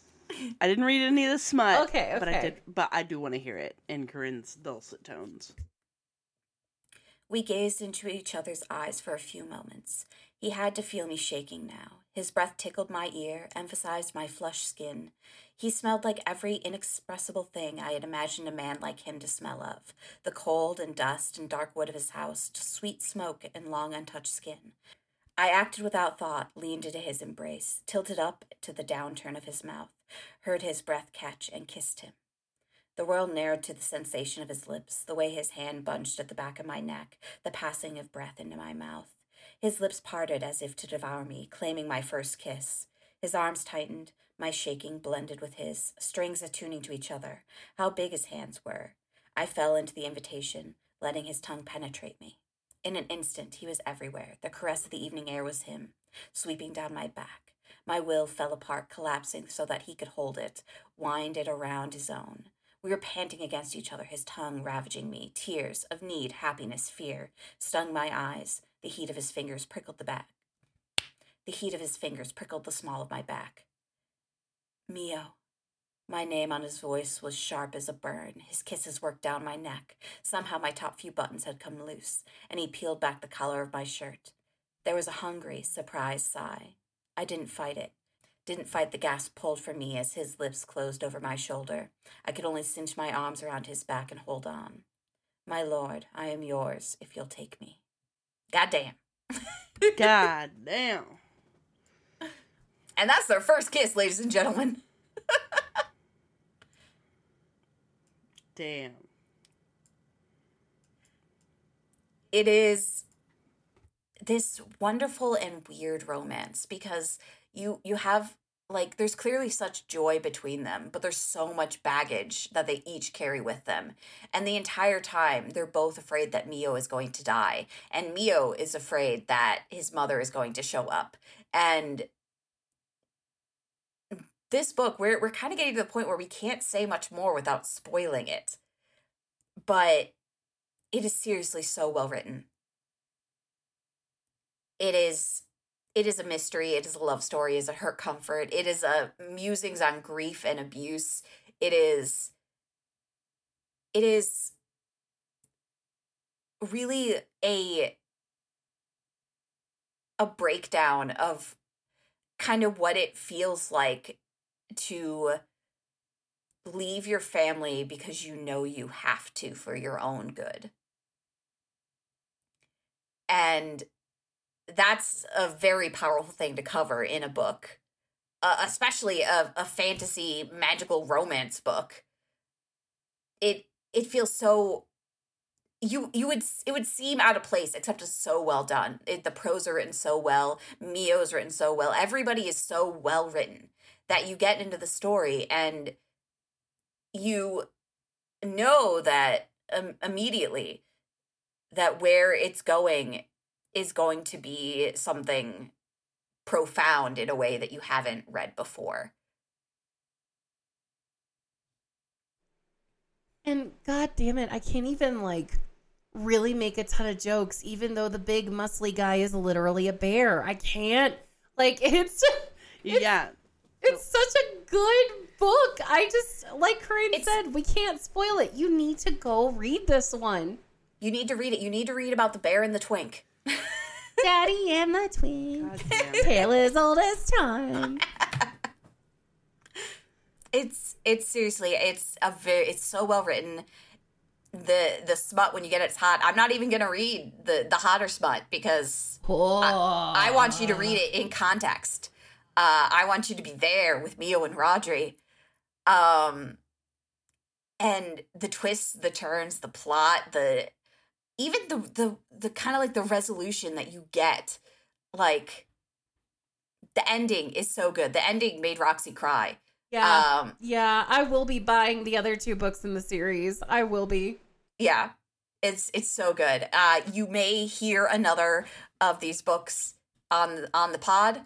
I didn't read any of the smut. Okay, okay. But I did. But I do want to hear it in Corinne's dulcet tones. We gazed into each other's eyes for a few moments. He had to feel me shaking now. His breath tickled my ear, emphasized my flushed skin. He smelled like every inexpressible thing I had imagined a man like him to smell of the cold and dust and dark wood of his house, to sweet smoke and long untouched skin. I acted without thought, leaned into his embrace, tilted up to the downturn of his mouth, heard his breath catch, and kissed him. The world narrowed to the sensation of his lips, the way his hand bunched at the back of my neck, the passing of breath into my mouth. His lips parted as if to devour me, claiming my first kiss. His arms tightened, my shaking blended with his, strings attuning to each other. How big his hands were. I fell into the invitation, letting his tongue penetrate me. In an instant, he was everywhere. The caress of the evening air was him, sweeping down my back. My will fell apart, collapsing so that he could hold it, wind it around his own. We were panting against each other, his tongue ravaging me. Tears of need, happiness, fear stung my eyes. The heat of his fingers prickled the back. The heat of his fingers prickled the small of my back. Mio. My name on his voice was sharp as a burn. His kisses worked down my neck. Somehow my top few buttons had come loose, and he peeled back the collar of my shirt. There was a hungry, surprised sigh. I didn't fight it. Didn't fight the gasp pulled from me as his lips closed over my shoulder. I could only cinch my arms around his back and hold on. My lord, I am yours if you'll take me. Goddamn. [laughs] God damn. And that's their first kiss, ladies and gentlemen. [laughs] Damn. It is this wonderful and weird romance because you you have like there's clearly such joy between them but there's so much baggage that they each carry with them. And the entire time they're both afraid that mio is going to die and mio is afraid that his mother is going to show up. And this book we're, we're kind of getting to the point where we can't say much more without spoiling it. But it is seriously so well written. It is it is a mystery. It is a love story. Is a hurt comfort. It is a musings on grief and abuse. It is it is really a a breakdown of kind of what it feels like to leave your family because you know you have to for your own good. And that's a very powerful thing to cover in a book, uh, especially a, a fantasy magical romance book. It it feels so you you would it would seem out of place except it's so well done it, the prose are written so well mio's written so well everybody is so well written that you get into the story and you know that um, immediately that where it's going is going to be something profound in a way that you haven't read before. And god damn it, I can't even like really make a ton of jokes, even though the big muscly guy is literally a bear. I can't like [laughs] it's, it's yeah. It's such a good book. I just like Corinne It's- said, we can't spoil it. You need to go read this one. You need to read it. You need to read about the bear and the twink. Daddy and the twin. Tale as old as time. It's it's seriously it's a very it's so well written. The the smut when you get it, it's hot. I'm not even gonna read the the hotter smut because Oh. I want you to read it in context. Uh, I want you to be there with Mio and Rodri. Um, and the twists, the turns, the plot, the even the the the kind of like the resolution that you get, like the ending is so good. The ending made Roxy cry. Yeah. Um, yeah, I will be buying the other two books in the series. I will be. yeah, it's it's so good. Uh, you may hear another of these books on on the pod.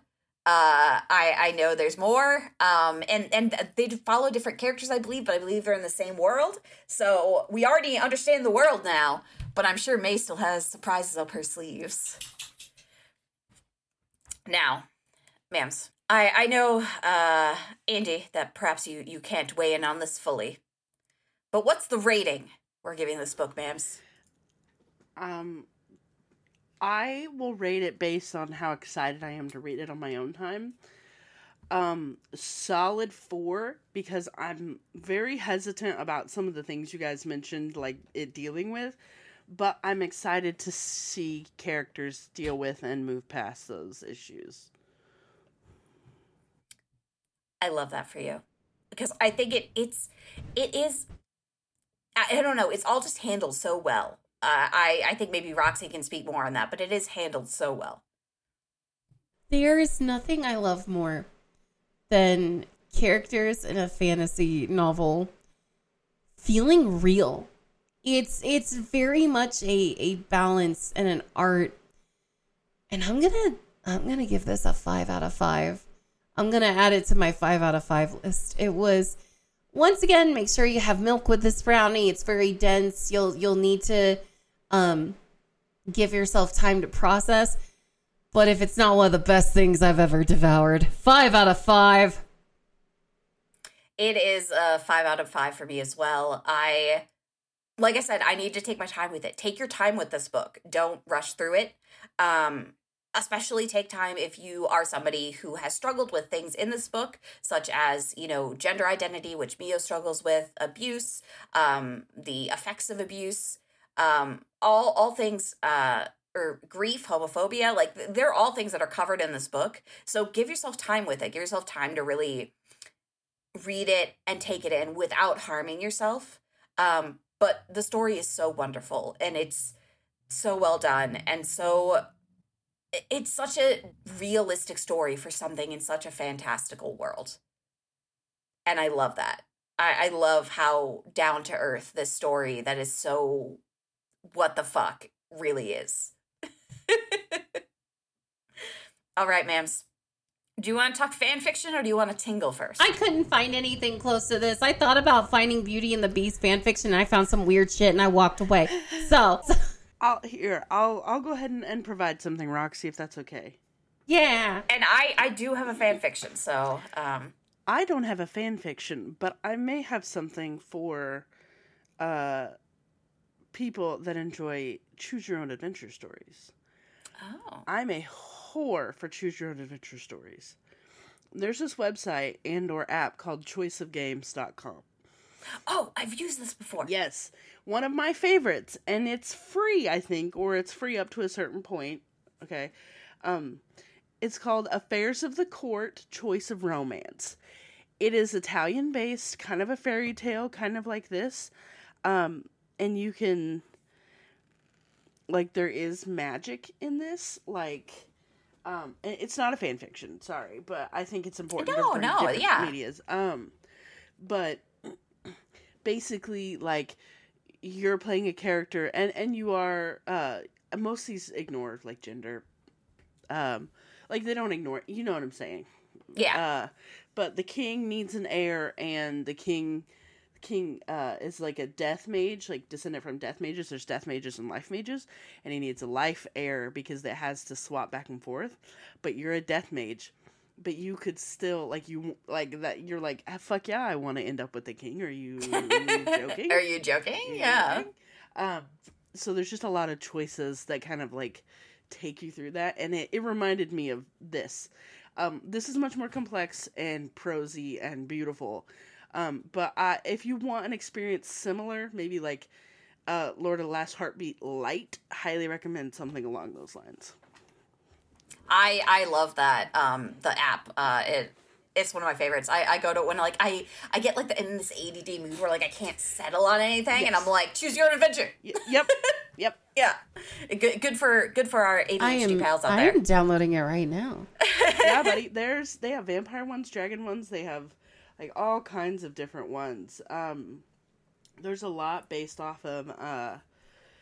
Uh, I I know there's more. Um, and and they follow different characters, I believe, but I believe they're in the same world. So we already understand the world now. But I'm sure May still has surprises up her sleeves. Now, ma'ams, I I know, uh, Andy, that perhaps you you can't weigh in on this fully. But what's the rating we're giving this book, ma'ams? Um, I will rate it based on how excited I am to read it on my own time. Um, solid four because I'm very hesitant about some of the things you guys mentioned, like it dealing with. But I'm excited to see characters deal with and move past those issues. I love that for you because I think it it's it is I, I don't know it's all just handled so well. Uh, I I think maybe Roxy can speak more on that, but it is handled so well. There is nothing I love more than characters in a fantasy novel feeling real. It's it's very much a a balance and an art. And I'm to I'm to give this a 5 out of 5. I'm to add it to my 5 out of 5 list. It was once again, make sure you have milk with this brownie. It's very dense. You'll you'll need to um give yourself time to process. But if it's not one of the best things I've ever devoured, five out of five. It is a five out of five for me as well. I, like I said, I need to take my time with it. Take your time with this book. Don't rush through it. Um, especially take time if you are somebody who has struggled with things in this book, such as, you know, gender identity, which Mio struggles with, abuse, um, the effects of abuse, um, all all things uh or grief, homophobia, like they're all things that are covered in this book. So give yourself time with it. Give yourself time to really read it and take it in without harming yourself. Um, but the story is so wonderful and it's so well done and so it's such a realistic story for something in such a fantastical world. And I love that. I, I love how down to earth this story that is so what the fuck really is. [laughs] All right, ma'ams. Do you want to talk fan fiction or do you want to tingle first? I couldn't find anything close to this. I thought about finding Beauty and the Beast fan fiction and I found some weird shit and I walked away. [laughs] So, I'll here. I'll I'll go ahead and, and provide something, Roxy, if that's okay. yeah. and I I do have a fan fiction, so um I don't have a fan fiction, but I may have something for uh people that enjoy choose your own adventure stories. oh. I'm a whore for choose your own adventure stories. There's this website and or app called choiceofgames.com. Oh, I've used this before. Yes, one of my favorites, and it's free, I think, or it's free up to a certain point. Okay, um, it's called Affairs of the Court: Choice of Romance. It is Italian based, kind of a fairy tale, kind of like this, um, and you can like there is magic in this, like. Um, it's not a fan fiction, sorry, but I think it's important. No, no, yeah. medias. Um, but basically like you're playing a character and and you are uh most of these ignore like gender um like they don't ignore you know what i'm saying Yeah. uh but the king needs an heir and the king king uh is like a death mage like descendant from death mages. There's death mages and life mages and he needs a life heir because it has to swap back and forth. But you're a death mage. But you could still like you like that you're like ah, fuck yeah i want to end up with the king. Are you joking? Are you joking? [laughs] Are you Yeah. joking? um so there's just a lot of choices that kind of like take you through that. And it, it reminded me of this. Um this is much more complex and prosy and beautiful um but uh if you want an experience similar maybe like uh lord of the last heartbeat light highly recommend something along those lines I I love that um the app. Uh it it's one of my favorites. I, I go to it when like I I get like the, in this ADD mood where like I can't settle on anything and I'm like choose your own adventure. Y- yep [laughs] yep Yeah. Good good for good for our ADHD I am, pals out I there. am downloading it right now. yeah, buddy. [laughs] There's they have vampire ones, dragon ones. They have like all kinds of different ones. Um, there's a lot based off of. uh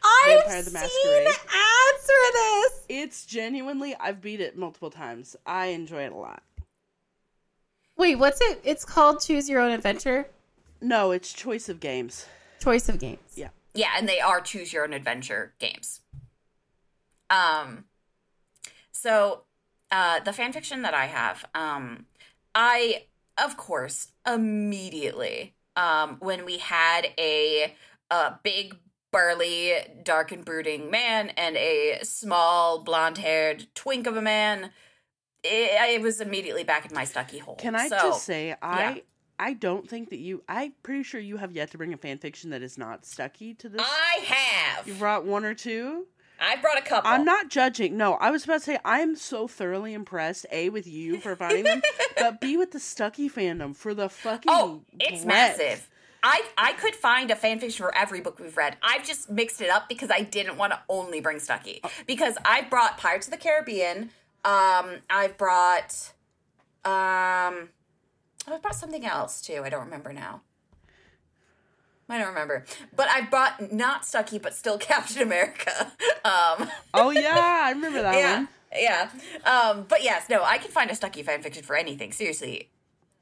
I've Vampire the seen Masquerade. ads for this. It's genuinely. I've beat it multiple times. I enjoy it a lot. Wait, what's it? It's called Choose Your Own Adventure. No, it's choice of games. Choice of games. Yeah. Yeah, and they are choose your own adventure games. Um so uh the fan fiction that I have, um I of course immediately um when we had a a big burly dark and brooding man and a small blonde-haired twink of a man it, it was immediately back in my stucky hole. Can I So, just say I. yeah. I don't think that you. I'm pretty sure you have yet to bring a fan fiction that is not stucky to this. I have. you brought one or two. I brought a couple. I'm not judging. No, I was about to say I'm so thoroughly impressed. A with you for finding them, [laughs] but B with the Stucky fandom for the fucking. Oh, it's breadth. massive. I I could find a fan fiction for every book we've read. I've just mixed it up because I didn't want to only bring Stucky. Because I brought Pirates of the Caribbean. Um, I've brought um, I brought something else too. I don't remember now. I don't remember, but I bought not Stucky, but still [laughs] Captain America. Um, Oh yeah, I remember that yeah, one. yeah. Um, but yes, no, I can find a Stucky fan fiction for anything. Seriously,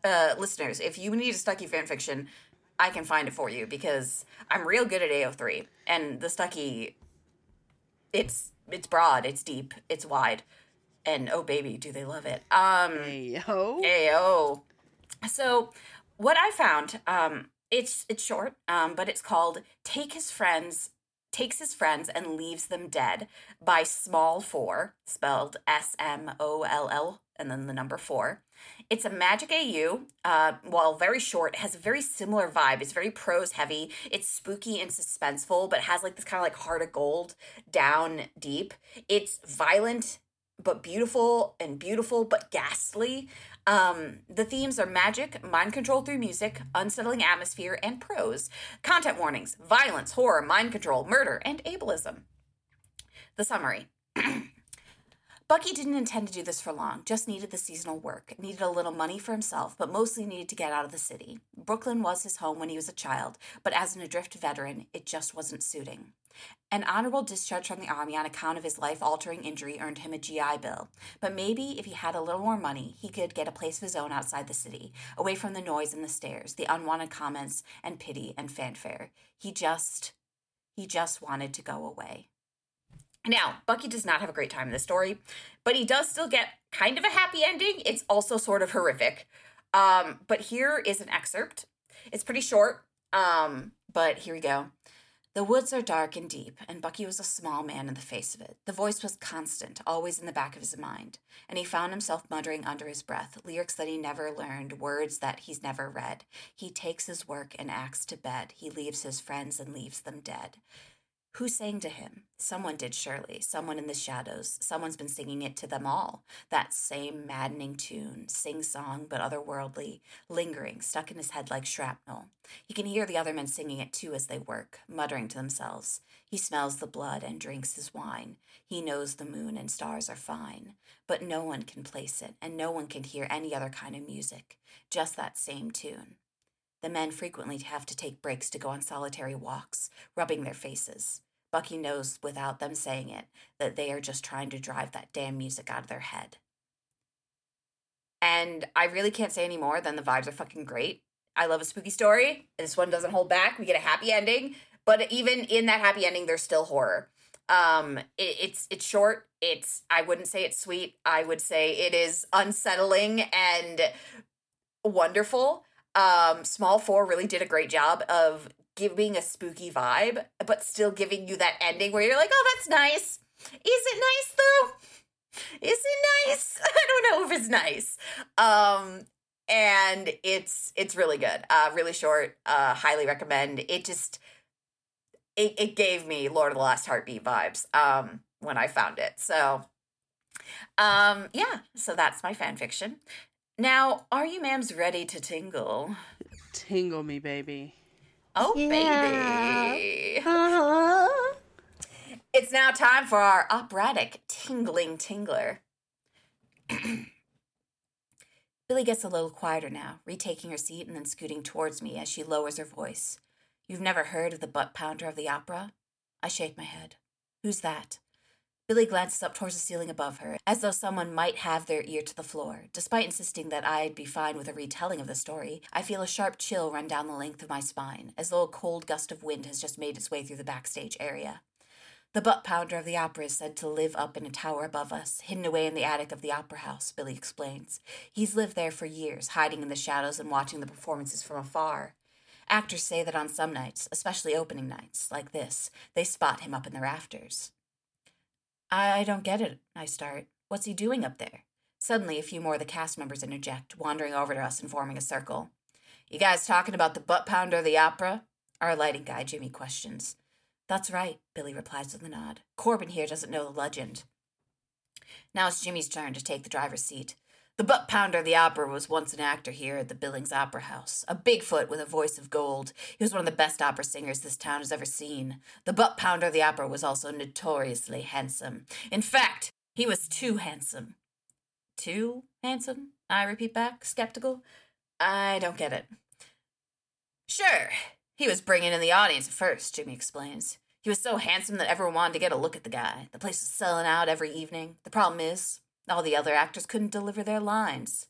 uh, listeners, if you need a Stucky fan fiction, I can find it for you because I'm real good at AO3 and the Stucky. It's it's broad, it's deep, it's wide, and oh baby, do they love it. Um, Hey yo. Ayo. So what I found, um, it's it's short, um, but it's called Take His Friends Takes His Friends and Leaves Them Dead by Small Four, spelled S M O L L, and then the number four. It's a magic AU. Uh, while very short, has a very similar vibe. It's very prose heavy. It's spooky and suspenseful, but has like this kind of like heart of gold down deep. It's violent but beautiful and beautiful but ghastly. Um, the themes are magic, mind control through music, unsettling atmosphere, and prose. Content warnings, violence, horror, mind control, murder, and ableism. The summary. Bucky didn't intend to do this for long, just needed the seasonal work, needed a little money for himself, but mostly needed to get out of the city. Brooklyn was his home when he was a child, but as an adrift veteran, it just wasn't suiting. An honorable discharge from the Army on account of his life altering injury earned him a GI Bill, but maybe if he had a little more money, he could get a place of his own outside the city, away from the noise and the stares, the unwanted comments and pity and fanfare. He just. he just wanted to go away. Now, Bucky does not have a great time in this story, but he does still get kind of a happy ending. It's also sort of horrific. Um, but here is an excerpt. It's pretty short, um, but here we go. The woods are dark and deep, and Bucky was a small man in the face of it. The voice was constant, always in the back of his mind, and he found himself muttering under his breath lyrics that he never learned, words that he's never read. He takes his work and acts to bed. He leaves his friends and leaves them dead. Who sang to him? Someone did, surely. Someone in the shadows. Someone's been singing it to them all. That same maddening tune, sing song but otherworldly, lingering, stuck in his head like shrapnel. He can hear the other men singing it too as they work, muttering to themselves. He smells the blood and drinks his wine. He knows the moon and stars are fine. But no one can place it, and no one can hear any other kind of music, just that same tune. The men frequently have to take breaks to go on solitary walks, rubbing their faces. Bucky knows without them saying it that they are just trying to drive that damn music out of their head. And I really can't say any more than the vibes are fucking great. I love a spooky story. This one doesn't hold back. We get a happy ending, but even in that happy ending, there's still horror. Um, it, it's it's short. It's I wouldn't say it's sweet. I would say it is unsettling and wonderful. Um, Small Four really did a great job of giving a spooky vibe, but still giving you that ending where you're like, oh, that's nice. Is it nice though? Is it nice? [laughs] I don't know if it's nice. Um, and it's it's really good. Uh, really short. Uh, highly recommend. It just it it gave me Lord of the Last Heartbeat vibes. Um, when I found it. So, um, yeah. So that's my fan fiction. Now, are you ma'ams ready to tingle? Tingle me, baby. Oh, Yeah. baby. Uh-huh. It's now time for our operatic tingling tingler. [clears throat] Billy gets a little quieter now, retaking her seat and then scooting towards me as she lowers her voice. You've never heard of the butt pounder of the opera? I shake my head. Who's that? Billy glances up towards the ceiling above her, as though someone might have their ear to the floor. Despite insisting that I'd be fine with a retelling of the story, I feel a sharp chill run down the length of my spine, as though a cold gust of wind has just made its way through the backstage area. The butt pounder of the opera is said to live up in a tower above us, hidden away in the attic of the opera house, Billy explains. He's lived there for years, hiding in the shadows and watching the performances from afar. Actors say that on some nights, especially opening nights, like this, they spot him up in the rafters. I don't get it, I start. What's he doing up there? Suddenly, a few more of the cast members interject, wandering over to us and forming a circle. You guys talking about the butt pounder of the opera? Our lighting guy, Jimmy, questions. That's right, Billy replies with a nod. Corbin here doesn't know the legend. Now it's Jimmy's turn to take the driver's seat. The butt pounder of the opera was once an actor here at the Billings Opera House. A Bigfoot with a voice of gold. He was one of the best opera singers this town has ever seen. The butt pounder of the opera was also notoriously handsome. In fact, he was too handsome. Too handsome? I repeat back, skeptical. I don't get it. Sure, he was bringing in the audience at first, Jimmy explains. He was so handsome that everyone wanted to get a look at the guy. The place was selling out every evening. The problem is, all the other actors couldn't deliver their lines.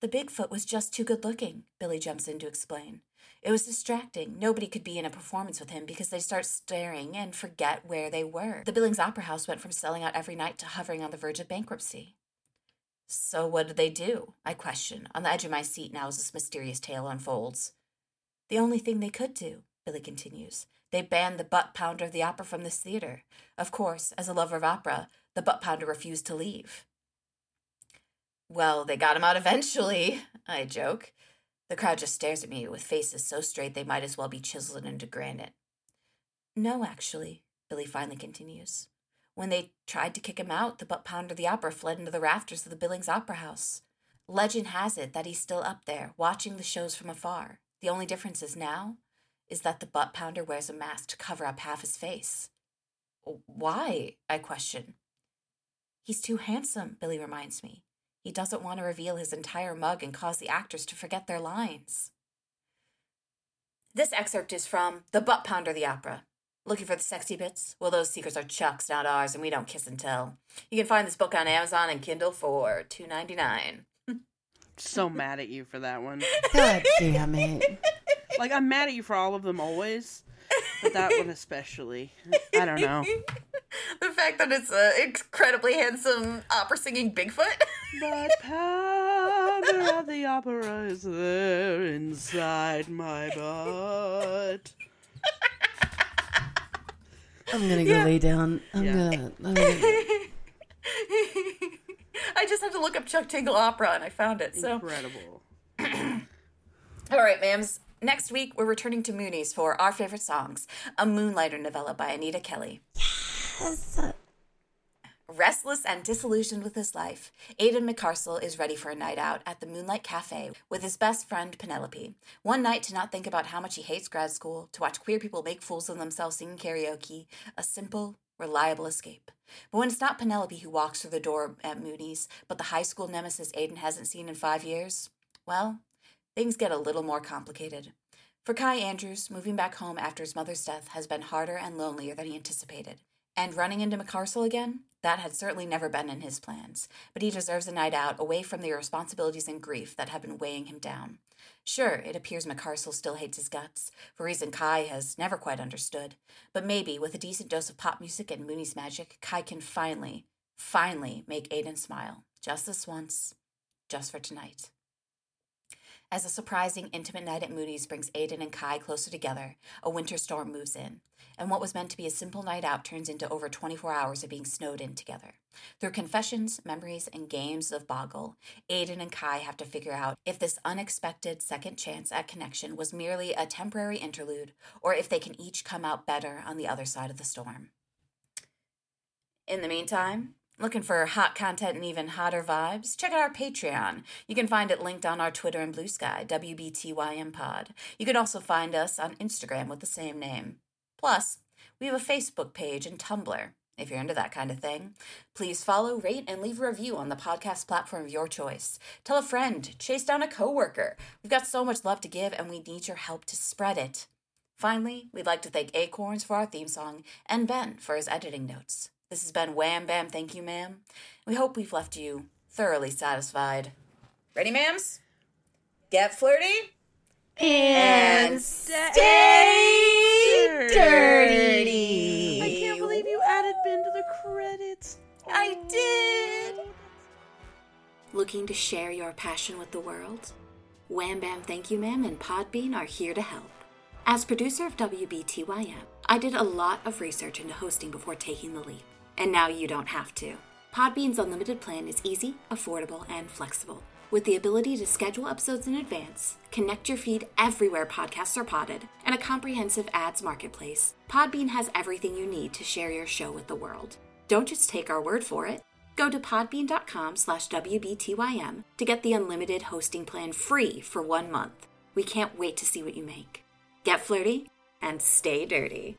The Bigfoot was just too good looking, Billy jumps in to explain. It was distracting. Nobody could be in a performance with him because they start staring and forget where they were. The Billings Opera House went from selling out every night to hovering on the verge of bankruptcy. So what did they do? I question, on the edge of my seat now as this mysterious tale unfolds. The only thing they could do, Billy continues. They banned the butt pounder of the opera from this theater. Of course, as a lover of opera, the butt pounder refused to leave. Well, they got him out eventually, I joke. The crowd just stares at me with faces so straight they might as well be chiseled into granite. No, actually, Billy finally continues. When they tried to kick him out, the butt pounder of the opera fled into the rafters of the Billings Opera House. Legend has it that he's still up there, watching the shows from afar. The only difference is now is that the butt pounder wears a mask to cover up half his face. Why? I question. He's too handsome, Billy reminds me. He doesn't want to reveal his entire mug and cause the actors to forget their lines. This excerpt is from The Butt Pounder the Opera. Looking for the sexy bits? Well, those secrets are Chuck's, not ours, and we don't kiss and tell. You can find this book on Amazon and Kindle for two ninety nine. So mad at you for that one. [laughs] God damn it. Like I'm mad at you for all of them always, but that one especially. I don't know. [laughs] the fact that it's an incredibly handsome opera singing Bigfoot. But Pounder of the Opera is there inside my butt. I'm gonna go lay down. I'm Yeah. gonna. I'm gonna I just had to look up Chuck Tingle opera and I found it. So, Incredible. [clears throat] all right, ma'ams. Next week, we're returning to Moonies for our favorite songs, a Moonlighter novella by Anita Kelly. Restless and disillusioned with his life, Aidan McCarsell is ready for a night out at the Moonlight Cafe with his best friend Penelope. One night to not think about how much he hates grad school, to watch queer people make fools of themselves singing karaoke, a simple, reliable escape. But when it's not Penelope who walks through the door at Mooney's, but the high school nemesis Aidan hasn't seen in five years, well, things get a little more complicated. For Kai Andrews, moving back home after his mother's death has been harder and lonelier than he anticipated. And running into McCarsell again? That had certainly never been in his plans, but he deserves a night out away from the responsibilities and grief that have been weighing him down. Sure, it appears McCarsell still hates his guts, for reason Kai has never quite understood, but maybe with a decent dose of pop music and Mooney's magic, Kai can finally, finally make Aidan smile. Just this once, just for tonight. As a surprising, intimate night at Mooney's brings Aidan and Kai closer together, a winter storm moves in, and what was meant to be a simple night out turns into over 24 hours of being snowed in together. Through confessions, memories, and games of Boggle, Aidan and Kai have to figure out if this unexpected second chance at connection was merely a temporary interlude, or if they can each come out better on the other side of the storm. In the meantime, Looking for hot content and even hotter vibes? Check out our Patreon. You can find it linked on our Twitter and Blue Sky, WBTYM Pod. You can also find us on Instagram with the same name. Plus, we have a Facebook page and Tumblr. If you're into that kind of thing, please follow, rate, and leave a review on the podcast platform of your choice. Tell a friend, chase down a coworker. We've got so much love to give, and we need your help to spread it. Finally, we'd like to thank Acorns for our theme song and Ben for his editing notes. This has been Wham Bam Thank You Ma'am. We hope we've left you thoroughly satisfied. Ready, ma'ams? Get flirty and stay dirty. I can't believe you added Ben to the credits. I did. Looking to share your passion with the world? Wham Bam Thank You Ma'am and Podbean are here to help. As producer of WBTYM, I did a lot of research into hosting before taking the leap, and now you don't have to. Podbean's unlimited plan is easy, affordable, and flexible. With the ability to schedule episodes in advance, connect your feed everywhere podcasts are potted, and a comprehensive ads marketplace, Podbean has everything you need to share your show with the world. Don't just take our word for it. Go to podbean.com slash WBTYM to get the unlimited hosting plan free for one month. We can't wait to see what you make. Get flirty and stay dirty.